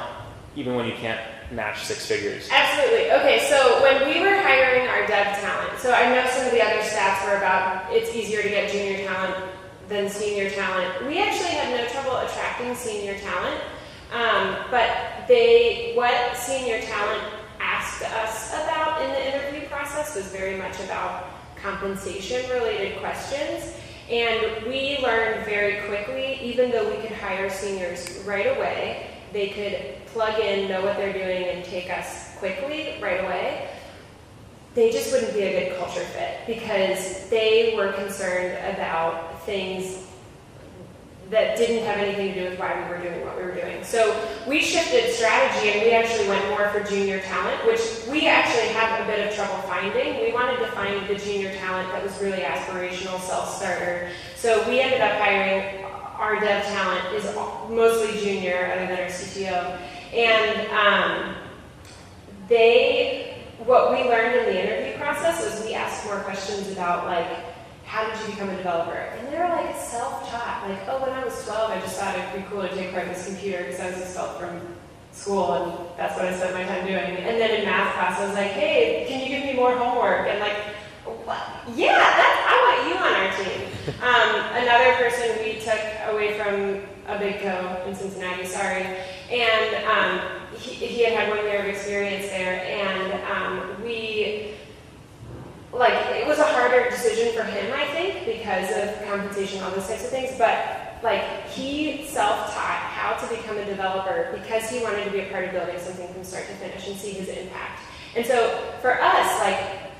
even when you can't match six figures? Absolutely. Okay, so when we were hiring our dev talent, so I know some of the other stats were about it's easier to get junior talent than senior talent. We actually had no trouble attracting senior talent, um, but they what senior talent asked us about in the interview process was very much about compensation related questions. And we learned very quickly, even though we could hire seniors right away, they could plug in, know what they're doing, and take us quickly right away. They just wouldn't be a good culture fit because they were concerned about things that didn't have anything to do with why we were doing what we were doing. So we shifted strategy and we actually went more for junior talent, which we actually had a bit of trouble finding. We wanted to find the junior talent that was really aspirational, self-starter. So we ended up hiring our dev talent is mostly junior, other than our CTO, and um, they. What we learned in the interview process was we asked more questions about like how did you become a developer? And they were like self-taught. Like, oh, when I was 12, I just thought it'd be cool to take apart this computer because I was expelled from school and that's what I spent my time doing. And then in math class, I was like, hey, can you give me more homework? And like, what? yeah, that, I want you on our team. Um, another person we took away from a big co in Cincinnati, sorry, and um, he, he, had had one year of experience there, and um, we like it was a harder decision for him, I think, because of compensation, all those types of things. But like he self-taught how to become a developer because he wanted to be a part of building something from start to finish and see his impact. And so for us, like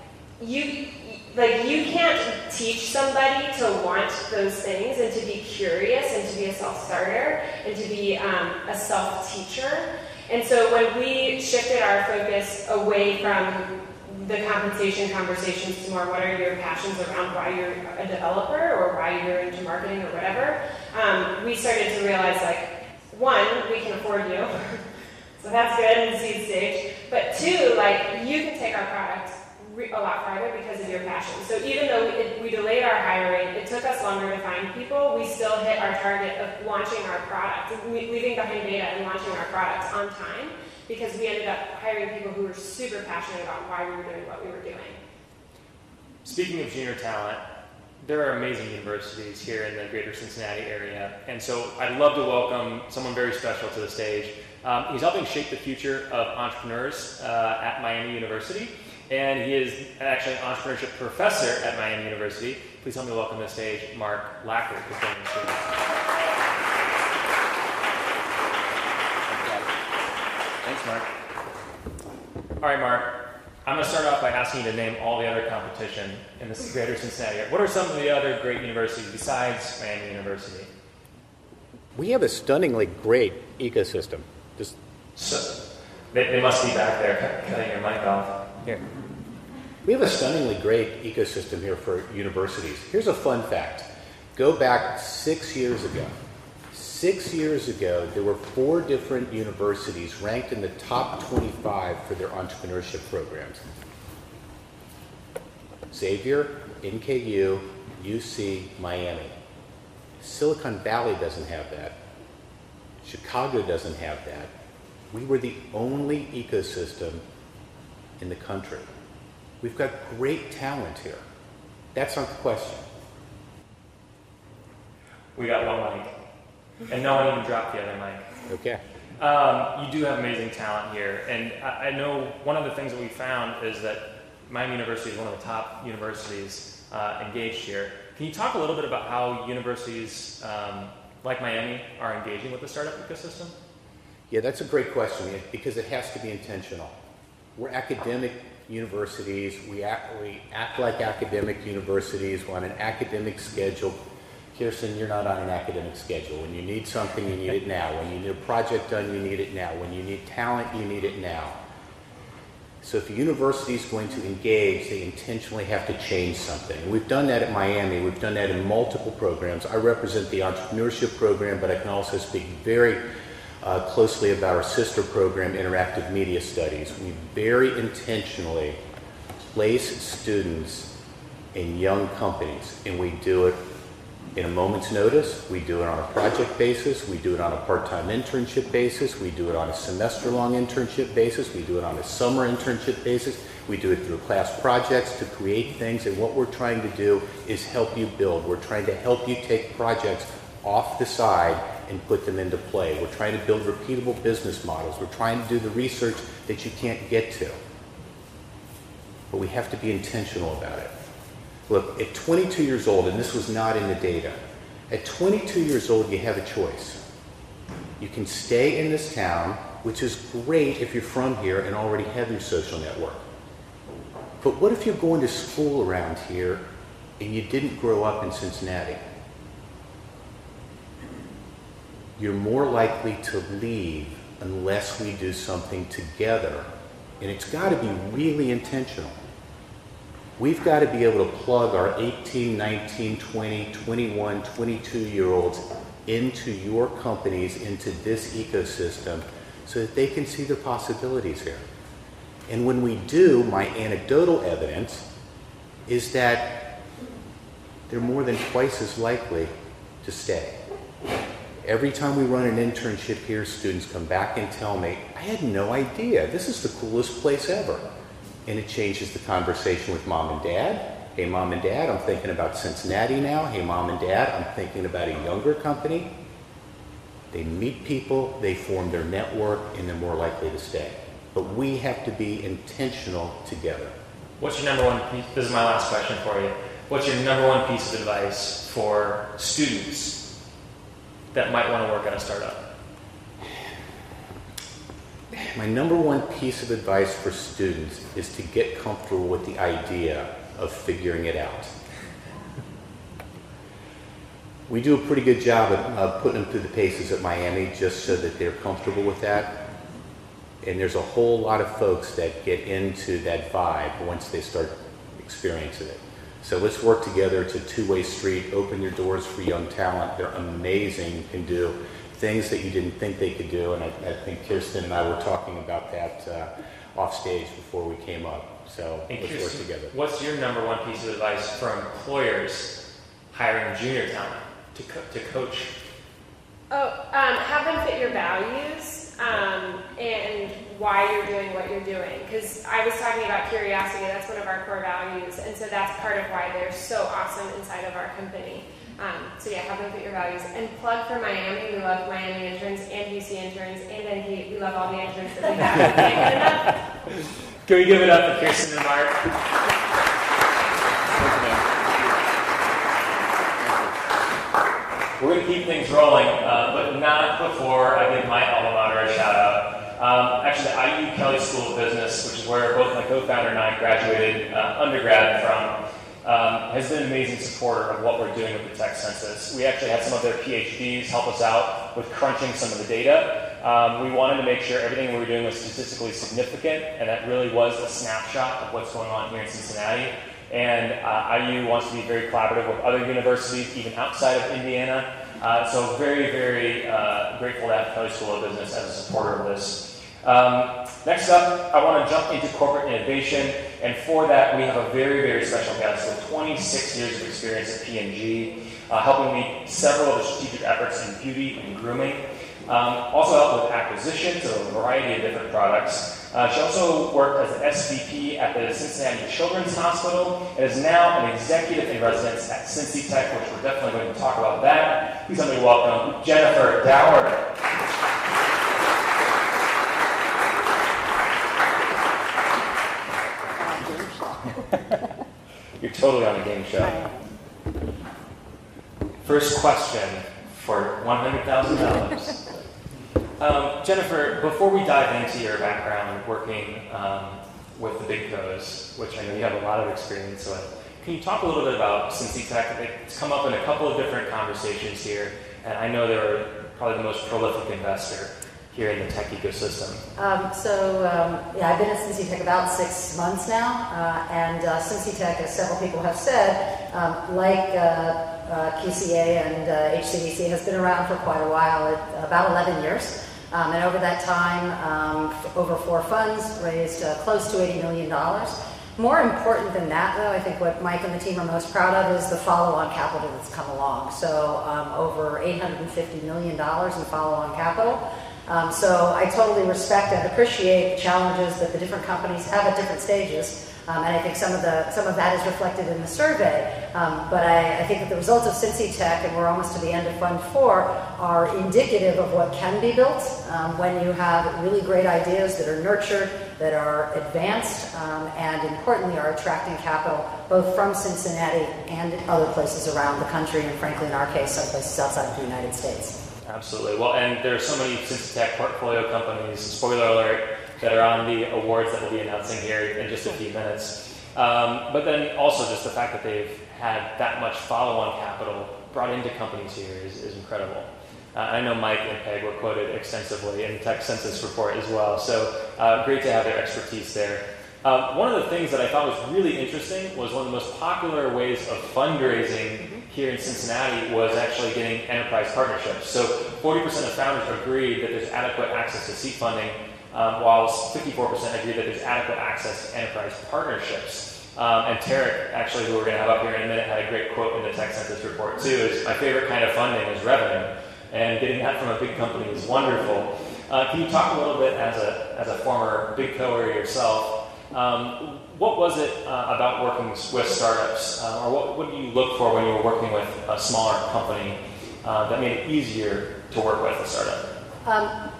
you like you can't teach somebody to want those things and to be curious and to be a self-starter and to be um, a self-teacher. And so when we shifted our focus away from the compensation conversations more what are your passions around why you're a developer or why you're into marketing or whatever, um, we started to realize like, one, we can afford you. so that's good in the seed stage. But two, like you can take our product a lot farther because of your passion. So even though we, it, we, delayed our hiring, it took us longer to find people, we still hit our target of launching our product, leaving behind data and launching our product on time because we ended up hiring people who were super passionate about why we were doing what we were doing. Speaking of junior talent, there are amazing universities here in the greater Cincinnati area, and so I'd love to welcome someone very special to the stage. Um, he's helping shape the future of entrepreneurs uh, at Miami University, and he is actually an entrepreneurship professor at Miami University. Please help me welcome to the stage Mark Lacker, Thanks, Mark. All right, Mark. I'm going to start off by asking you to name all the other competition in the greater Cincinnati area. What are some of the other great universities besides Miami University? We have a stunningly great ecosystem. Just so, they, they must be back there cutting your mic off. Here. We have a stunningly great ecosystem here for universities. Here's a fun fact. Go back six years ago. Six years ago, there were four different universities ranked in the top 25 for their entrepreneurship programs Xavier, NKU, UC, Miami. Silicon Valley doesn't have that. Chicago doesn't have that. We were the only ecosystem in the country. We've got great talent here. That's not the question. We got one mic. And no one even dropped the other mic. Okay. Um, you do have amazing talent here, and I, I know one of the things that we found is that Miami University is one of the top universities uh, engaged here. Can you talk a little bit about how universities um, like Miami are engaging with the startup ecosystem? Yeah, that's a great question because it has to be intentional. We're academic universities. We act, we act like academic universities. We're on an academic schedule. Kirsten, you're not on an academic schedule. When you need something, you need it now. When you need a project done, you need it now. When you need talent, you need it now. So if a university is going to engage, they intentionally have to change something. We've done that at Miami. We've done that in multiple programs. I represent the entrepreneurship program, but I can also speak very uh, closely about our sister program, Interactive Media Studies. We very intentionally place students in young companies, and we do it in a moment's notice. We do it on a project basis. We do it on a part-time internship basis. We do it on a semester-long internship basis. We do it on a summer internship basis. We do it through class projects to create things. And what we're trying to do is help you build. We're trying to help you take projects off the side and put them into play. We're trying to build repeatable business models. We're trying to do the research that you can't get to. But we have to be intentional about it. Look, at 22 years old, and this was not in the data, at 22 years old, you have a choice. You can stay in this town, which is great if you're from here and already have your social network. But what if you're going to school around here and you didn't grow up in Cincinnati? You're more likely to leave unless we do something together. And it's got to be really intentional. We've got to be able to plug our 18, 19, 20, 21, 22 year olds into your companies, into this ecosystem, so that they can see the possibilities here. And when we do, my anecdotal evidence is that they're more than twice as likely to stay. Every time we run an internship here, students come back and tell me, I had no idea. This is the coolest place ever and it changes the conversation with mom and dad. Hey, mom and dad, I'm thinking about Cincinnati now. Hey, mom and dad, I'm thinking about a younger company. They meet people, they form their network, and they're more likely to stay. But we have to be intentional together. What's your number one piece? This is my last question for you. What's your number one piece of advice for students that might want to work at a startup? My number one piece of advice for students is to get comfortable with the idea of figuring it out. We do a pretty good job of uh, putting them through the paces at Miami just so that they're comfortable with that. And there's a whole lot of folks that get into that vibe once they start experiencing it. So let's work together. It's a two-way street. Open your doors for young talent. They're amazing. Can do things that you didn't think they could do. And I, I think Kirsten and I were talking about that uh, off stage before we came up. So and let's Kirsten, work together. What's your number one piece of advice for employers hiring junior talent to, co- to coach? Oh, um, have them fit your values um, and why you're doing what you're doing. Because I was talking about curiosity, that's one of our core values. And so that's part of why they're so awesome inside of our company. Um, so yeah, have them fit your values. And plug for Miami. We love Miami interns and UC interns and NP. We love all the interns that we have. Can't get enough. Can we give it up for Kirsten and Mark? We're going to keep things rolling, uh, but not before I give my alma mater a shout out. Um, actually, the IU Kelley School of Business, which is where both my co-founder and I graduated uh, undergrad from, has been an amazing supporter of what we're doing with the tech census. We actually had some of their PhDs help us out with crunching some of the data. Um, we wanted to make sure everything we were doing was statistically significant, and that really was a snapshot of what's going on here in Cincinnati. And uh, IU wants to be very collaborative with other universities, even outside of Indiana. Uh, so very, very uh, grateful to have Kelley School of Business as a supporter of this. Um, next up, I want to jump into corporate innovation, and for that, we have a very, very special guest with 26 years of experience at P&G, uh, helping lead several of the strategic efforts in beauty and grooming. Um, also helped with acquisitions of a variety of different products. Uh, she also worked as an SVP at the Cincinnati Children's Hospital and is now an executive in residence at Cincy Tech, which we're definitely going to talk about that. Please help me welcome Jennifer Dower. You're totally on a game show. First question for $100,000. Um, Jennifer, before we dive into your background working um, with the big co's, which I know you have a lot of experience with, can you talk a little bit about Cincy Tech? It's come up in a couple of different conversations here, and I know they're probably the most prolific investor here in the tech ecosystem. Um, so, um, yeah, I've been at Cincy Tech about six months now, uh, and uh, Cincy Tech, as several people have said, um, like uh, uh QCA and HCDC, uh, has been around for quite a while, about 11 years. Um, and over that time, um, over four funds, raised uh, close to $80 million. More important than that, though, I think what Mike and the team are most proud of is the follow-on capital that's come along. So um, over $850 million in follow-on capital. Um, so I totally respect and appreciate the challenges that the different companies have at different stages. Um, and I think some of the some of that is reflected in the survey. Um, but I, I, think that the results of Cincy Tech, and we're almost to the end of Fund Four, are indicative of what can be built um, when you have really great ideas that are nurtured, that are advanced, um, and importantly are attracting capital both from Cincinnati and other places around the country, and frankly, in our case, some places outside of the United States. Absolutely. Well, and there are so many Cincy Tech portfolio companies. Spoiler alert that are on the awards that we'll be announcing here in just a few minutes. Um, but then also just the fact that they've had that much follow-on capital brought into companies here is, is incredible. Uh, I know Mike and Peg were quoted extensively in the Tech Census report as well, so uh, great to have their expertise there. Uh, one of the things that I thought was really interesting was one of the most popular ways of fundraising here in Cincinnati was actually getting enterprise partnerships. So 40% of founders agreed that there's adequate access to seed funding um, while 54% agree that there's adequate access to enterprise partnerships. Um, and Tarek, actually, who we're going to have up here in a minute, had a great quote in the Tech Census report, too, is my favorite kind of funding is revenue. And getting that from a big company is wonderful. Uh, can you talk a little bit as a, as a former big co yourself? Um, what was it uh, about working with startups, uh, or what, what do you look for when you were working with a smaller company uh, that made it easier to work with a startup? Um,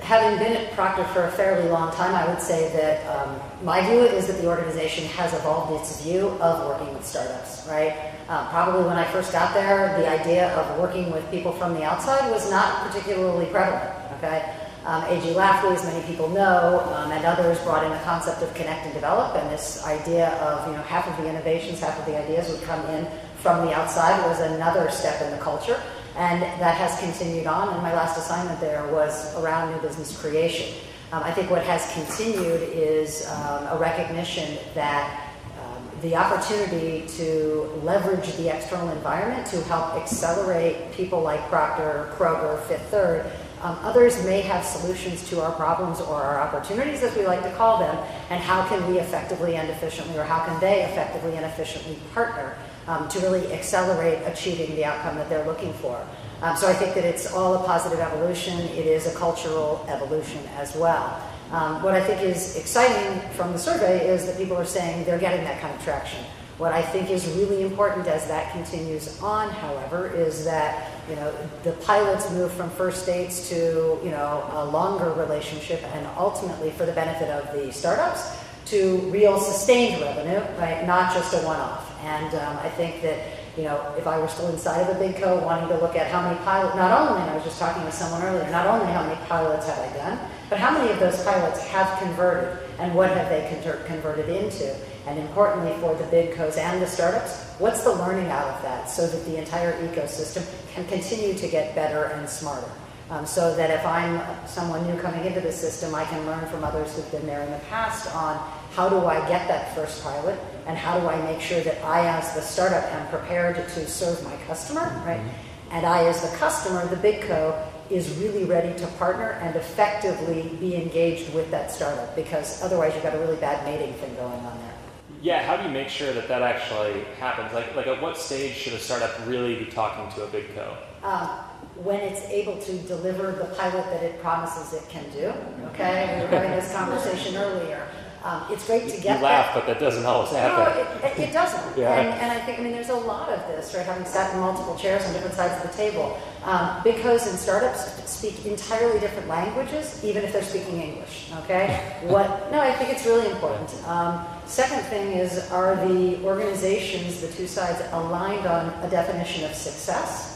having been at Procter for a fairly long time, I would say that um, my view is that the organization has evolved its view of working with startups, right? Uh, probably when I first got there, the idea of working with people from the outside was not particularly prevalent, okay? Um, A.G. Lafley, as many people know, um, and others brought in the concept of connect and develop, and this idea of, you know, half of the innovations, half of the ideas would come in from the outside was another step in the culture. And that has continued on, and my last assignment there was around new business creation. Um, I think what has continued is um, a recognition that um, the opportunity to leverage the external environment to help accelerate people like Procter, Kroger, Fifth Third. Um, others may have solutions to our problems or our opportunities, as we like to call them, and how can we effectively and efficiently, or how can they effectively and efficiently partner um, to really accelerate achieving the outcome that they're looking for. Um, so I think that it's all a positive evolution. It is a cultural evolution as well. Um, what I think is exciting from the survey is that people are saying they're getting that kind of traction. What I think is really important as that continues on, however, is that you know the pilots move from first dates to you know a longer relationship, and ultimately for the benefit of the startups to real sustained revenue, right? Not just a one-off. And um, I think that, you know, if I were still inside of a big co wanting to look at how many pilots, not only, and I was just talking with someone earlier, not only how many pilots have I done, but how many of those pilots have converted and what have they con- converted into? And importantly for the big co's and the startups, what's the learning out of that so that the entire ecosystem can continue to get better and smarter? Um, so that if I'm someone new coming into the system, I can learn from others who've been there in the past on how do I get that first pilot and how do I make sure that I, as the startup, am prepared to serve my customer, right? Mm-hmm. And I, as the customer, the big co, is really ready to partner and effectively be engaged with that startup because otherwise you've got a really bad mating thing going on there. Yeah, how do you make sure that that actually happens? Like, like at what stage should a startup really be talking to a big co? Uh, when it's able to deliver the pilot that it promises it can do. Okay, we were having this conversation earlier. Um, it's great to get. You laugh, that. but that doesn't always happen. it, it, it doesn't. Yeah. And, and I think, I mean, there's a lot of this, right? Having sat in multiple chairs on different sides of the table. Um, because in startups speak entirely different languages, even if they're speaking English, okay? What, no, I think it's really important. Um, second thing is, are the organizations, the two sides, aligned on a definition of success?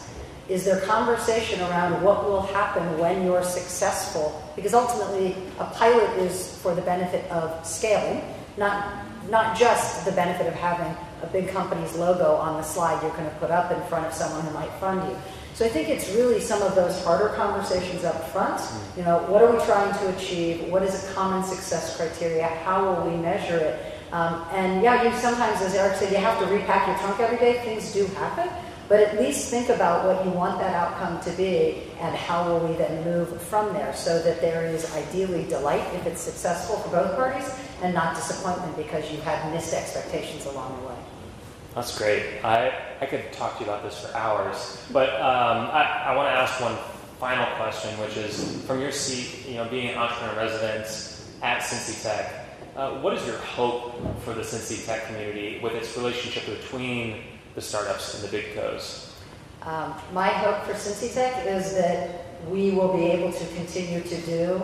Is there conversation around what will happen when you're successful? Because ultimately, a pilot is for the benefit of scaling, not, not just the benefit of having a big company's logo on the slide you're going to put up in front of someone who might fund you. So I think it's really some of those harder conversations up front. You know, what are we trying to achieve? What is a common success criteria? How will we measure it? Um, and yeah, you sometimes, as Eric said, you have to repack your trunk every day. Things do happen. But at least think about what you want that outcome to be and how will we then move from there so that there is ideally delight if it's successful for both parties and not disappointment because you had missed expectations along the way. That's great. I, I could talk to you about this for hours, but um, I, I want to ask one final question, which is from your seat, you know, being an entrepreneur resident at Cincy Tech, uh, what is your hope for the Cincy Tech community with its relationship between the startups and the big co's? Um, my hope for Cincy Tech is that we will be able to continue to do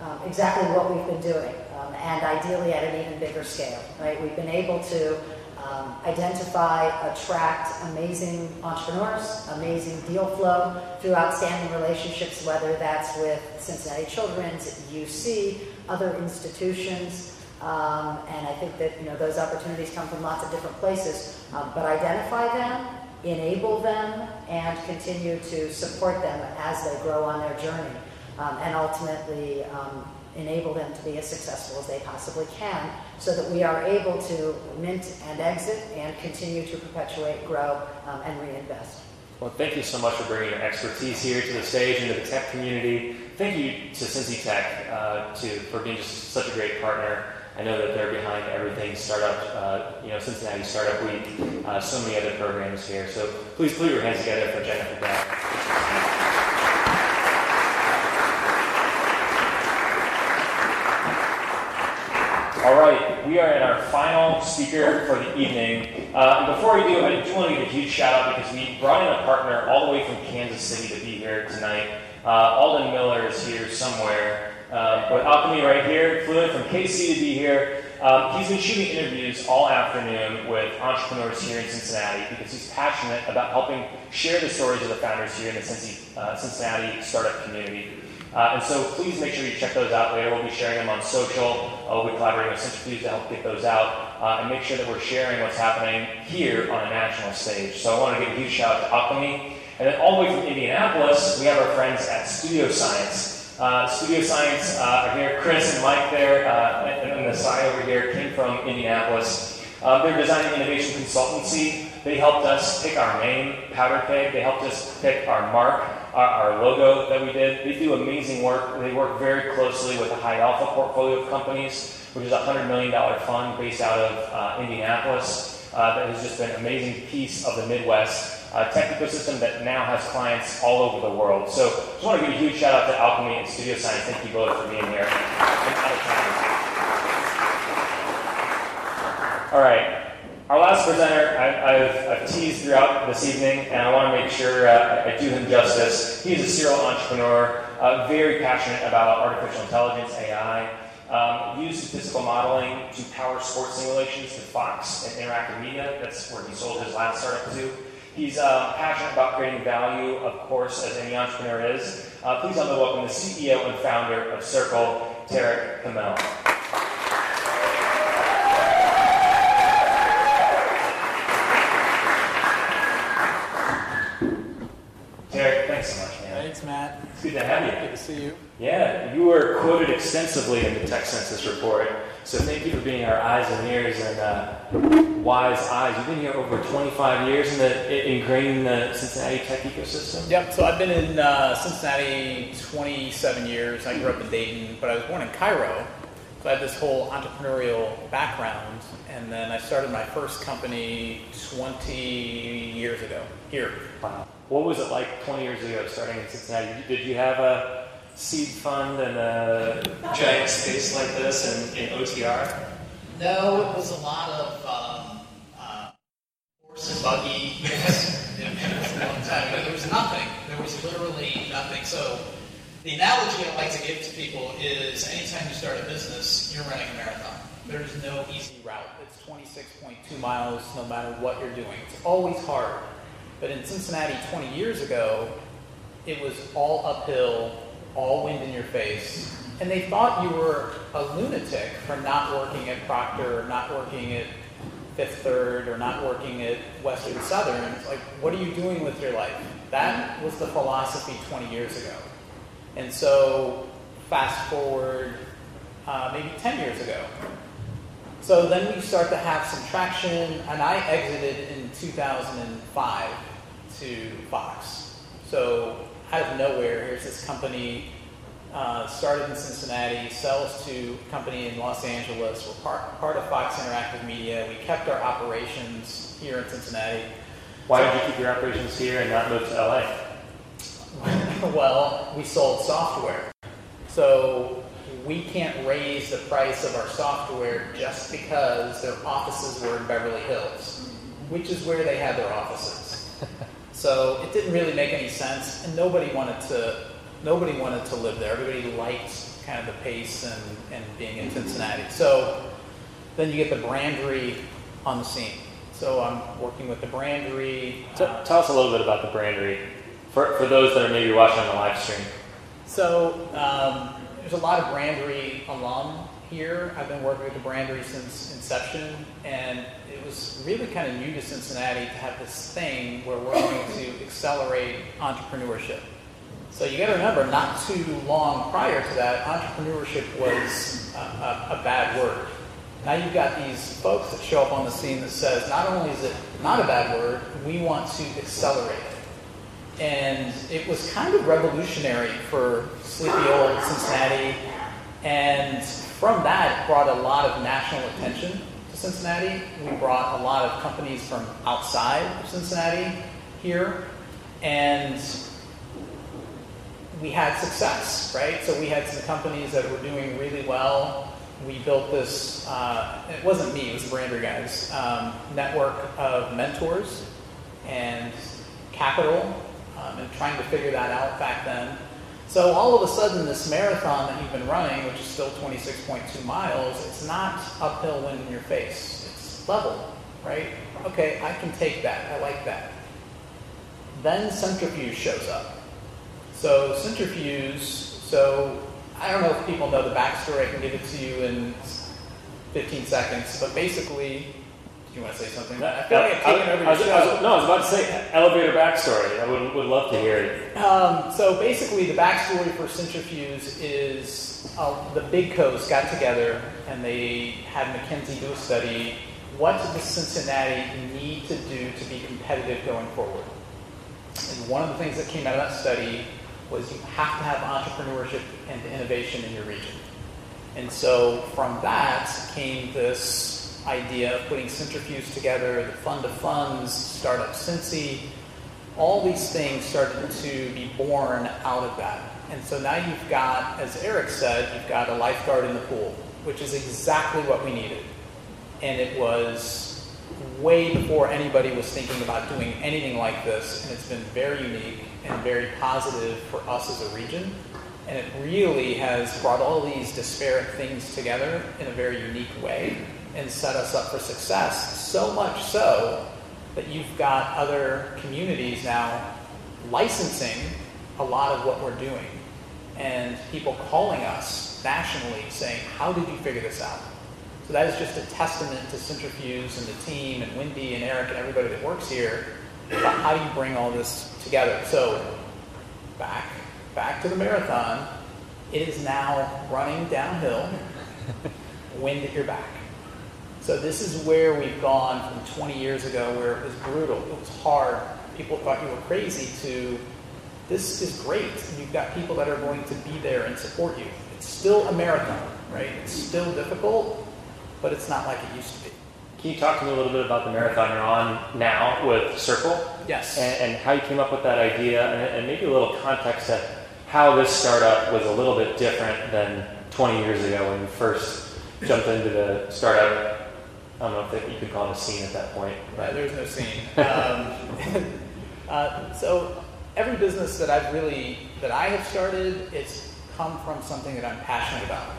um, exactly what we've been doing, um, and ideally at an even bigger scale. Right? We've been able to um, identify, attract amazing entrepreneurs, amazing deal flow through outstanding relationships, whether that's with Cincinnati Children's, UC, other institutions. Um, and I think that you know those opportunities come from lots of different places. Um, but identify them, enable them, and continue to support them as they grow on their journey, um, and ultimately um, enable them to be as successful as they possibly can, so that we are able to mint and exit and continue to perpetuate, grow, um, and reinvest. Well, thank you so much for bringing your expertise here to the stage and to the tech community. Thank you to Cincy Tech uh, to, for being just such a great partner. I know that they're behind everything startup, uh, you know, Cincinnati Startup Week, uh, so many other programs here. So please put your hands together for Jennifer Beck. All right, we are at our final speaker for the evening. Uh, before we do, I do want to give a huge shout out because we brought in a partner all the way from Kansas City to be here tonight. Uh, Alden Miller is here somewhere. Uh, but Alchemy right here, flew in from KC to be here. Um, he's been shooting interviews all afternoon with entrepreneurs here in Cincinnati because he's passionate about helping share the stories of the founders here in the uh, Cincinnati startup community. Uh, and so please make sure you check those out later. We'll be sharing them on social. Uh, we'll be collaborating with Cintrifuse to help get those out uh, and make sure that we're sharing what's happening here on a national stage. So I want to give a huge shout out to Alchemy. And then all the way from Indianapolis, we have our friends at Studio Science. Uh, Studio Science uh, here. Chris and Mike there, uh, and, the side over here came from Indianapolis. Uh, they're designing innovation consultancy. They helped us pick our name, Powder Keg. They helped us pick our mark, our, our logo that we did. They do amazing work. They work very closely with the High Alpha portfolio of companies, which is a $100 million fund based out of uh, Indianapolis. Uh, that has just been an amazing piece of the Midwest uh, tech ecosystem that now has clients all over the world. So just want to give a huge shout out to Alchemy and Studio Science. Thank you both for being here. All right. Our last presenter, I, I've, I've teased throughout this evening, and I want to make sure uh, I do him justice. He's a serial entrepreneur, uh, very passionate about artificial intelligence, AI, um, used statistical modeling to power sports simulations to Fox and Interactive Media. That's where he sold his last startup to. He's uh, passionate about creating value, of course, as any entrepreneur is. Uh, please help me welcome the CEO and founder of Cerkl, Tarek Kamil. Tarek, thanks so much, man. Thanks, Matt. It's good to have you. Good to see you. Yeah, you were quoted extensively in the Tech Census report, so thank you for being our eyes and ears and uh, wise eyes. You've been here over 25 years in the ingrained in the Cincinnati tech ecosystem. Yep. So I've been in uh, Cincinnati 27 years. I grew up in Dayton, but I was born in Cairo. So I have this whole entrepreneurial background, and then I started my first company 20 years ago here. Wow. what was it like 20 years ago starting in Cincinnati? Did you have a seed fund and a giant space like this in, in OTR? No, it was a lot of um, uh, horse and buggy. ago. There was nothing. There was literally nothing. So the analogy I like to give to people is anytime you start a business, you're running a marathon. There's no easy route. It's 26.2 miles no matter what you're doing. It's always hard. But in Cincinnati 20 years ago, it was all uphill, all wind in your face. And they thought you were a lunatic for not working at Procter, or not working at Fifth Third, or not working at Western Southern. It's like, what are you doing with your life? That was the philosophy 20 years ago. And so, fast forward uh, maybe 10 years ago. So then we start to have some traction, and I exited in 2005 to Fox. So out of nowhere, here's this company uh, started in Cincinnati, sells to a company in Los Angeles. We're part, part of Fox Interactive Media. We kept our operations here in Cincinnati. Why did you keep your operations here and not move to LA? well, we sold software. So we can't raise the price of our software just because their offices were in Beverly Hills, which is where they had their offices. so it didn't really make any sense, and nobody wanted to nobody wanted to live there. Everybody liked kind of the pace and, and being in Cincinnati. So then you get the brandery on the scene. So I'm working with the brandery. Uh, tell us a little bit about the brandery for, for those that are maybe watching on the live stream. So um, there's a lot of Brandery alum here. I've been working with the Brandery since inception, and it was really kind of new to Cincinnati to have this thing where we're going to accelerate entrepreneurship. So you got to remember, not too long prior to that, entrepreneurship was a, a, a bad word. Now you've got these folks that show up on the scene that says, not only is it not a bad word, we want to accelerate it. And it was kind of revolutionary for sleepy old Cincinnati. And from that, it brought a lot of national attention Cincinnati. We brought a lot of companies from outside of Cincinnati here. And we had success, right? So we had some companies that were doing really well. We built this, uh, it wasn't me, it was the Brander guys, um, network of mentors and capital um, and trying to figure that out back then. So all of a sudden, this marathon that you've been running, which is still 26.2 miles, it's not uphill wind in your face. It's level, right? Okay, I can take that. I like that. Then Cintrifuse shows up. So Cintrifuse, so I don't know if people know the backstory. I can give it to you in 15 seconds. But basically, you want to say something? I feel like I've taken over your I was, show. I was, no, I was about to say elevator backstory. I would, would love to hear it. Um, so basically, the backstory for Cintrifuse is uh, the big coast got together and they had McKinsey do a study. What does Cincinnati need to do to be competitive going forward? And one of the things that came out of that study was you have to have entrepreneurship and innovation in your region. And so from that came this idea of putting Cintrifuse together, the fund of funds, startup Cincy, all these things started to be born out of that. And so now you've got, as Eric said, you've got a lifeguard in the pool, which is exactly what we needed. And it was way before anybody was thinking about doing anything like this, and it's been very unique and very positive for us as a region. And it really has brought all these disparate things together in a very unique way and set us up for success. So much so that you've got other communities now licensing a lot of what we're doing and people calling us nationally saying, How did you figure this out? So that is just a testament to Cintrifuse and the team and Wendy and Eric and everybody that works here about how do you bring all this together. So back back to the marathon. It is now running downhill, wind at your back. So this is where we've gone from 20 years ago where it was brutal, it was hard, people thought you were crazy to this is great. You've got people that are going to be there and support you. It's still a marathon, right? It's still difficult, but it's not like it used to be. Can you talk to me a little bit about the marathon you're on now with Cerkl? Yes. And, and how you came up with that idea, and, and maybe a little context of how this startup was a little bit different than 20 years ago when you first jumped into the startup. I don't know if you could call it a scene at that point. Right, there's no scene. Um, uh, so every business that I've really that I have started, it's come from something that I'm passionate about.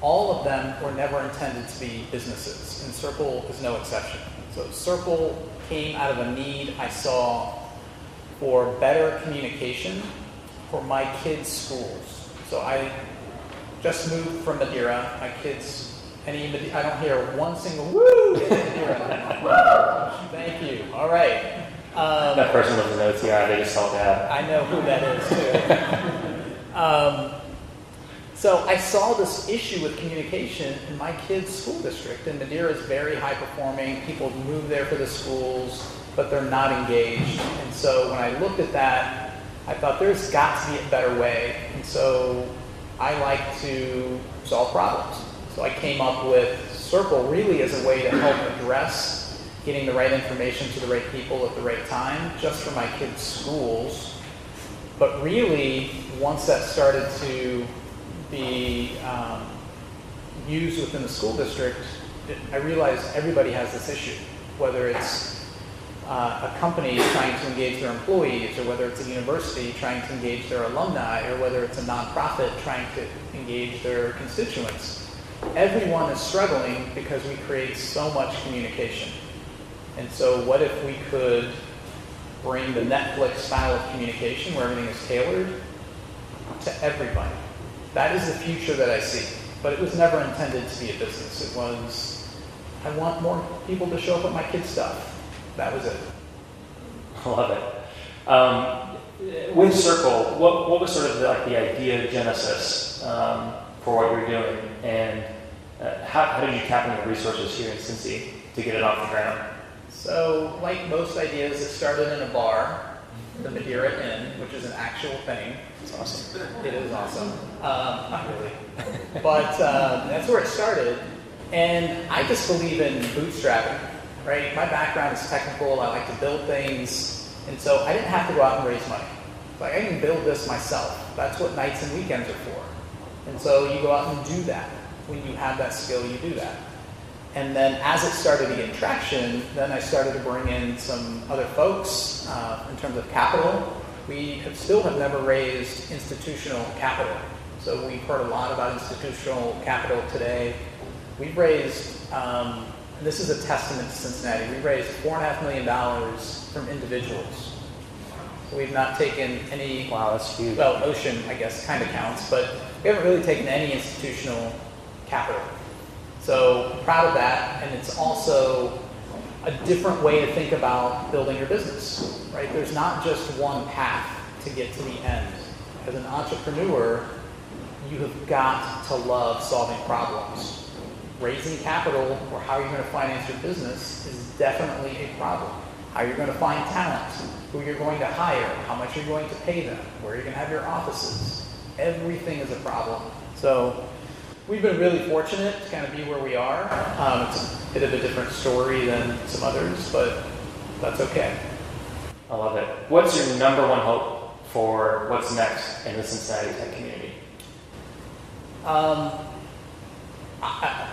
All of them were never intended to be businesses, and Cerkl is no exception. So Cerkl came out of a need I saw for better communication for my kids' schools. So I just moved from Madeira. My kids, any I don't hear one single woo. Thank you. All right. Um, that person was an OTI, they just felt bad. I know who that is too. um, so I saw this issue with communication in my kids' school district, and Madeira is very high performing. People move there for the schools, but they're not engaged. And so when I looked at that, I thought there's got to be a better way. And so I like to solve problems. So I came up with Cerkl really as a way to help address getting the right information to the right people at the right time, just for my kids' schools. But really, once that started to be um, used within the school district, it, I realized everybody has this issue, whether it's uh, a company trying to engage their employees, or whether it's a university trying to engage their alumni, or whether it's a nonprofit trying to engage their constituents. Everyone is struggling because we create so much communication. And so, what if we could bring the Netflix style of communication where everything is tailored to everybody? That is the future that I see. But it was never intended to be a business. It was, I want more people to show up at my kids' stuff. That was it. I love it. Um, with Cerkl, what, what was sort of the, like the idea genesis um, for what you're doing, and uh, how, how did you tap into the resources here in Cincy to get it off the ground? So, like most ideas, it started in a bar, the Madeira Inn, which is an actual thing. It's awesome. It is awesome. Um, not really. But um, that's where it started. And I just believe in bootstrapping, right? My background is technical. I like to build things. And so I didn't have to go out and raise money. Like, I can build this myself. That's what nights and weekends are for. And so you go out and do that. When you have that skill, you do that. And then as it started to get traction, then I started to bring in some other folks uh, in terms of capital. We have still have never raised institutional capital. So we've heard a lot about institutional capital today. We've raised, um, this is a testament to Cincinnati, we raised $4.5 million from individuals. We've not taken any. Wow, that's huge. Well, Ocean, I guess, kind of counts, but we haven't really taken any institutional capital. So proud of that, and it's also a different way to think about building your business, right? There's not just one path to get to the end. As an entrepreneur, you have got to love solving problems. Raising capital or how you're going to finance your business is definitely a problem. How you're going to find talent, who you're going to hire, how much you're going to pay them, where you're going to have your offices. Everything is a problem. So we've been really fortunate to kind of be where we are. Um, it's a bit of a different story than some others, but that's okay. I love it. What's your number one hope for what's next in the Cincinnati tech community? Um,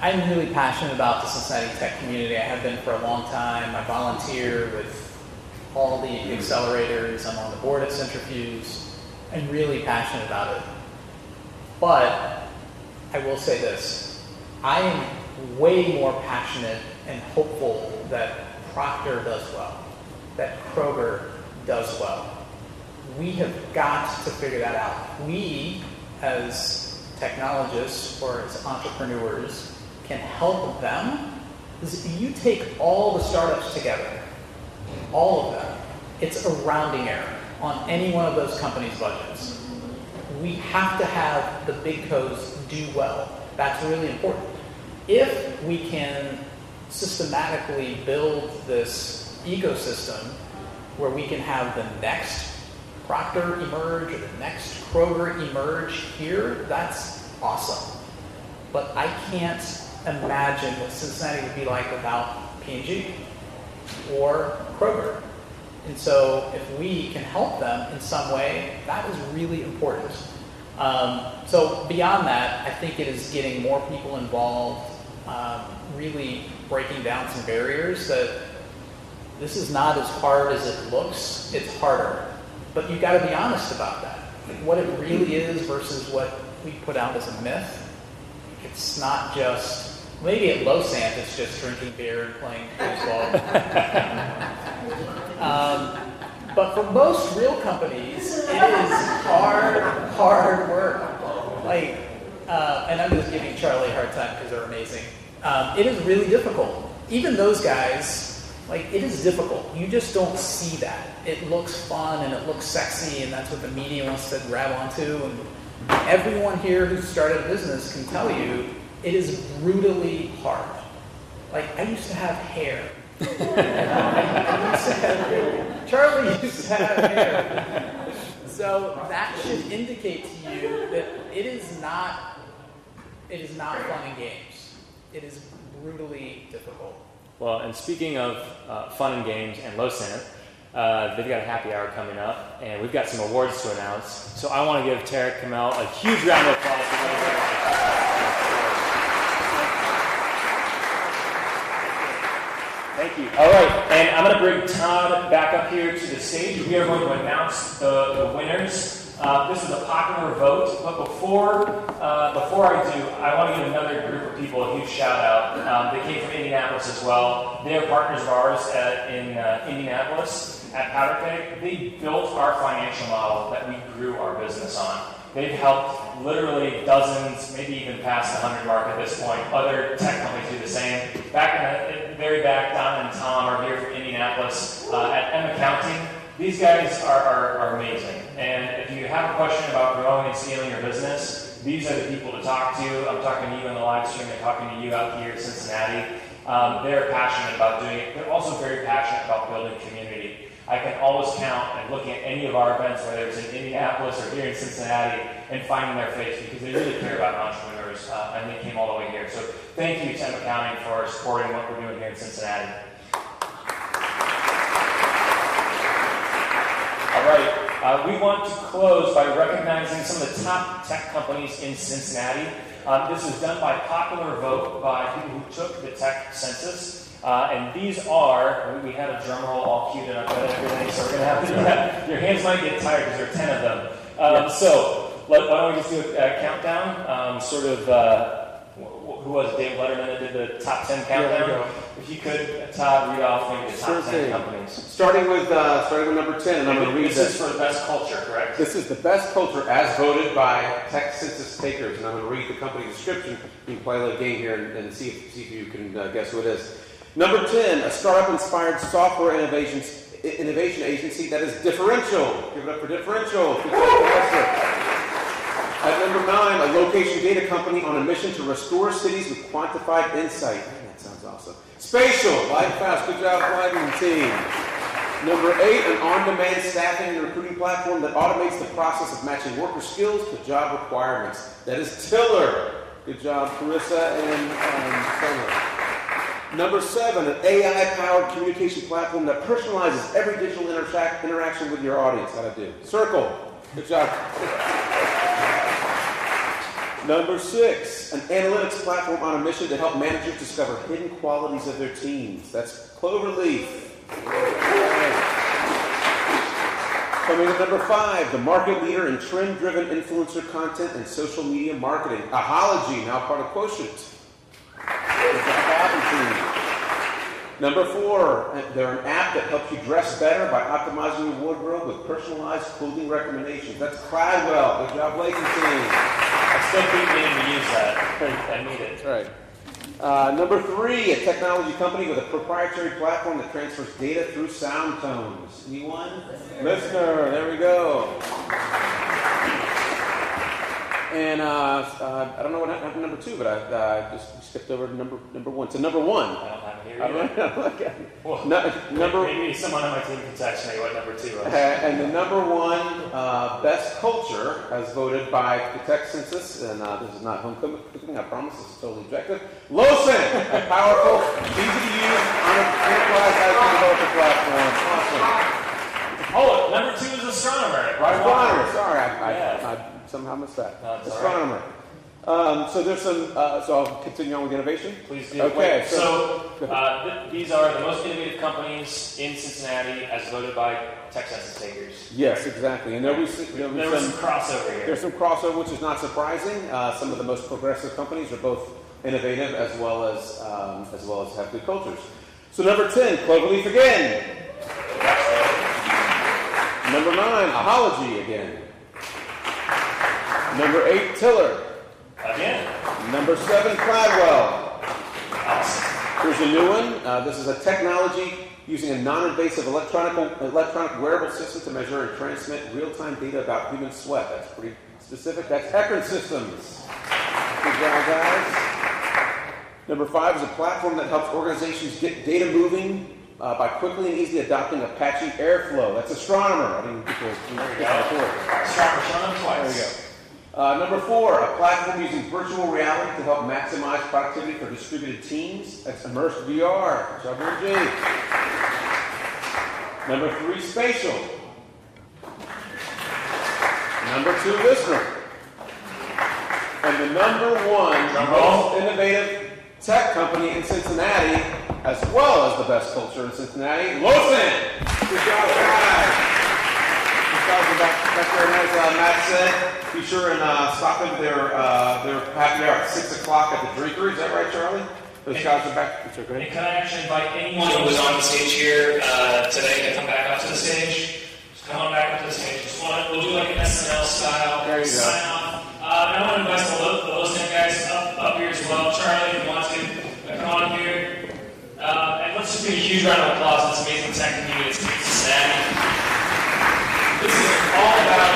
I, am really passionate about the Cincinnati tech community. I have been for a long time. I volunteer with all the accelerators. I'm on the board at Cintrifuse. I'm really passionate about it. But I will say this I am way more passionate and hopeful that Procter does well, that Kroger does well. We have got to figure that out. We, as technologists or as entrepreneurs, can help them. is You take all the startups together, all of them, it's a rounding error on any one of those companies' budgets. We have to have the big codes do well. That's really important. If we can systematically build this ecosystem where we can have the next Procter emerge or the next Kroger emerge here, that's awesome. But I can't imagine what Cincinnati would be like without P&G or Kroger. And so if we can help them in some way, that is really important. Um, so beyond that, I think it is getting more people involved, um, really breaking down some barriers that this is not as hard as it looks, it's harder. But you've got to be honest about that. Like what it really is versus what we put out as a myth. It's not just, maybe at Losant it's just drinking beer and playing baseball. um, but for most real companies, it is hard, hard work. Like, uh, and I'm just giving Charlie a hard time because they're amazing. Um, it is really difficult. Even those guys, like, it is difficult. You just don't see that. It looks fun and it looks sexy, and that's what the media wants to grab onto. And everyone here who started a business can tell you it is brutally hard. Like, I used to have hair. Charlie used to have hair. So that should indicate to you that it is not it is not fun and games. It is brutally difficult. Well, and speaking of uh, fun and games and low Losant, uh, they've got a happy hour coming up, and we've got some awards to announce. So I want to give Tarek Kamil a huge round of applause for Thank you. All right, and I'm going to bring Todd back up here to the stage. We are going to announce the, the winners. Uh, this is a popular vote, but before uh, before I do, I want to give another group of people a huge shout out. Um, they came from Indianapolis as well. They are partners of ours at, in uh, Indianapolis at Powder Keg. They built our financial model that we grew our business on. They've helped literally dozens, maybe even past the 100 mark at this point. Other tech companies do the same. Back in the very back, Don and Tom are here from Indianapolis uh, at M Accounting. These guys are, are, are amazing. And if you have a question about growing and scaling your business, these are the people to talk to. I'm talking to you in the live stream. I'm talking to you out here in Cincinnati. Um, they're passionate about doing it. They're also very passionate about building community. I can always count and looking at any of our events, whether it's in Indianapolis or here in Cincinnati, and finding their face because they really care about entrepreneurs uh, and they came all the way here. So thank you to M Accounting for supporting what we're doing here in Cincinnati. All right, uh, we want to close by recognizing some of the top tech companies in Cincinnati. Um, this was done by popular vote by people who took the tech census. Uh, and these are, we had a drum roll all queued up and everything, so we're going to have to, yeah, your hands might get tired because there are 10 of them. Um, so, let, why don't we just do a, a countdown? Um, sort of, uh, who was? Dave Letterman that did the top 10 countdown? Yeah, if you could, Todd, read off maybe the top Sure 10 thing. companies. Starting with uh, starting with number ten, and I'm going to read This that. is for the best culture, correct? This is the best culture as voted by tech census takers, and I'm going to read the company description. You can play a little game here and, and see, if, see if you can uh, guess who it is. Number 10, a startup-inspired software innovations, innovation agency that is differential. Give it up for differential. At number 9, a location data company on a mission to restore cities with quantified insight. Man, that sounds awesome. Spatial, Light Fast. Good job, and team. Number 8, an on-demand staffing and recruiting platform that automates the process of matching worker skills to job requirements. That is Tiller. Good job, Carissa and um. Number seven, an AI-powered communication platform that personalizes every digital interac- interaction with your audience. How to do? Cerkl. Good job. Number six, an analytics platform on a mission to help managers discover hidden qualities of their teams. That's Cloverleaf. Coming at number five, the market leader in trend-driven influencer content and social media marketing. Ahalogy, now part of Quotient. Good job, Apple team. Number four, they're an app that helps you dress better by optimizing your wardrobe with personalized clothing recommendations. That's Cladwell. Good job, Blake and team. I still keep meaning to use that. I need it. Right. Uh, number three, a technology company with a proprietary platform that transfers data through sound tones. Anyone? Lisnr, there we go. And uh, uh, I don't know what happened to number two, but I uh, just skipped over to number number one. So number one. I don't have it here I don't either. Well, No- number maybe someone on my team can text me what number two was. and the number one uh, best culture, as voted by the tech census, and uh, this is not homecoming, I promise, this is totally objective. Losant, a powerful, easy to use, enterprise IT developer platform. Awesome. Oh, number two is astronomer. Right Astronomer, sorry, I, I, Yeah. I somehow missed that. No, Astronomer. Um, so there's some, uh, so I'll continue on with innovation. Please do. Okay, Wait, so- so, uh, th- these are the most innovative companies in Cincinnati as voted by census takers. Yes, exactly. And there'll be, there'll There was some, some crossover here. There's some crossover, which is not surprising. Uh, some of the most progressive companies are both innovative as well as um, as well as have good cultures. So number ten, Cloverleaf again. Number nine, Ahalogy again. Number eight, Tiller. Again. Number seven, Cladwell. Awesome. Here's a new one. Uh, this is a technology using a non-invasive electronic, electronic wearable system to measure and transmit real-time data about human sweat. That's pretty specific. That's Eccrine Systems. Good job, guys. Number five is a platform that helps organizations get data moving uh, by quickly and easily adopting Apache Airflow. That's Astronomer. I mean, people, There we go. Astronomer twice. there we go. Uh, number four, a platform using virtual reality to help maximize productivity for distributed teams. That's Immersed VR. Number three, spatial. Number two, Lisnr. And the number one most innovative tech company in Cincinnati, as well as the best culture in Cincinnati, Losant. Good job, guys. Job, back, back there, as uh, Matt said. Be sure and uh, stop into their uh, their happy hour at six o'clock at the Drinkery. Is that right, Charlie? Those guys are back. It's okay. And can I actually invite anyone who was on the stage here uh, today to come back up to the stage? Just come on back up to the stage. Just want we'll do like an SNL style There you go. sign off. Uh, and I want to invite the, lo- the listening guys up, up here as well. Charlie, if you want to, come on here. Uh, and let's just give a huge round of applause to this amazing tech community. It's. This is all about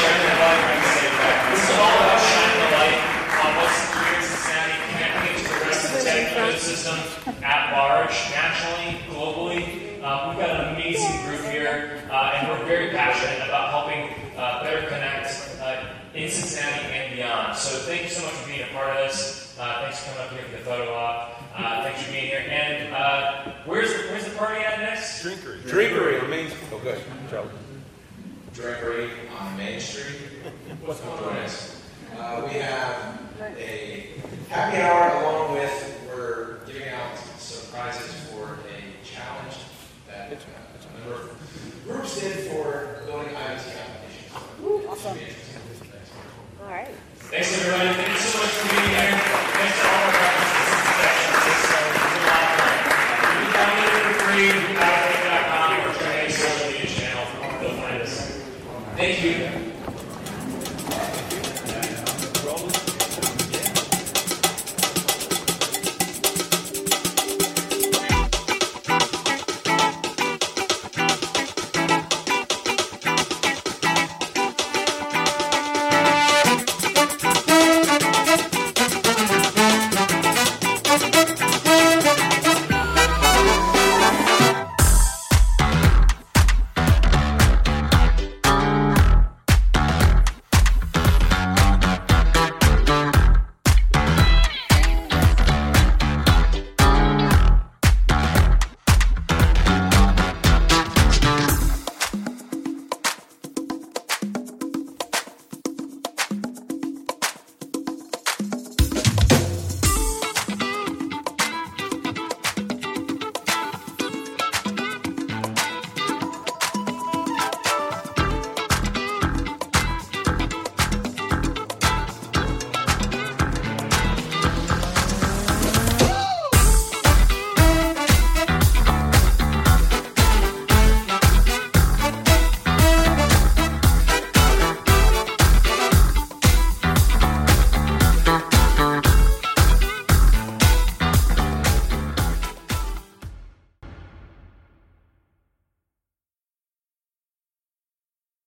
shining the light. right side. This is all about shining the light on what's here in Cincinnati, connecting it to the rest of the tech ecosystem at large, nationally, globally. Uh, we've got an amazing group here, uh, and we're very passionate about helping uh, better connect uh, in Cincinnati and beyond. So thank you so much for being a part of this. Uh, thanks for coming up here for the photo op. Uh, thanks for being here. And uh, where's where's the party at next? Drinkery. Drinkery remains. Oh, good. Charlie drapery on Main Street. What's going on? Uh, we have a happy hour along with we're giving out some prizes for a challenge that uh, a number of groups did for building IoT applications. Ooh, awesome. All right. Thanks everybody. Thank you so much for being here. Thanks to all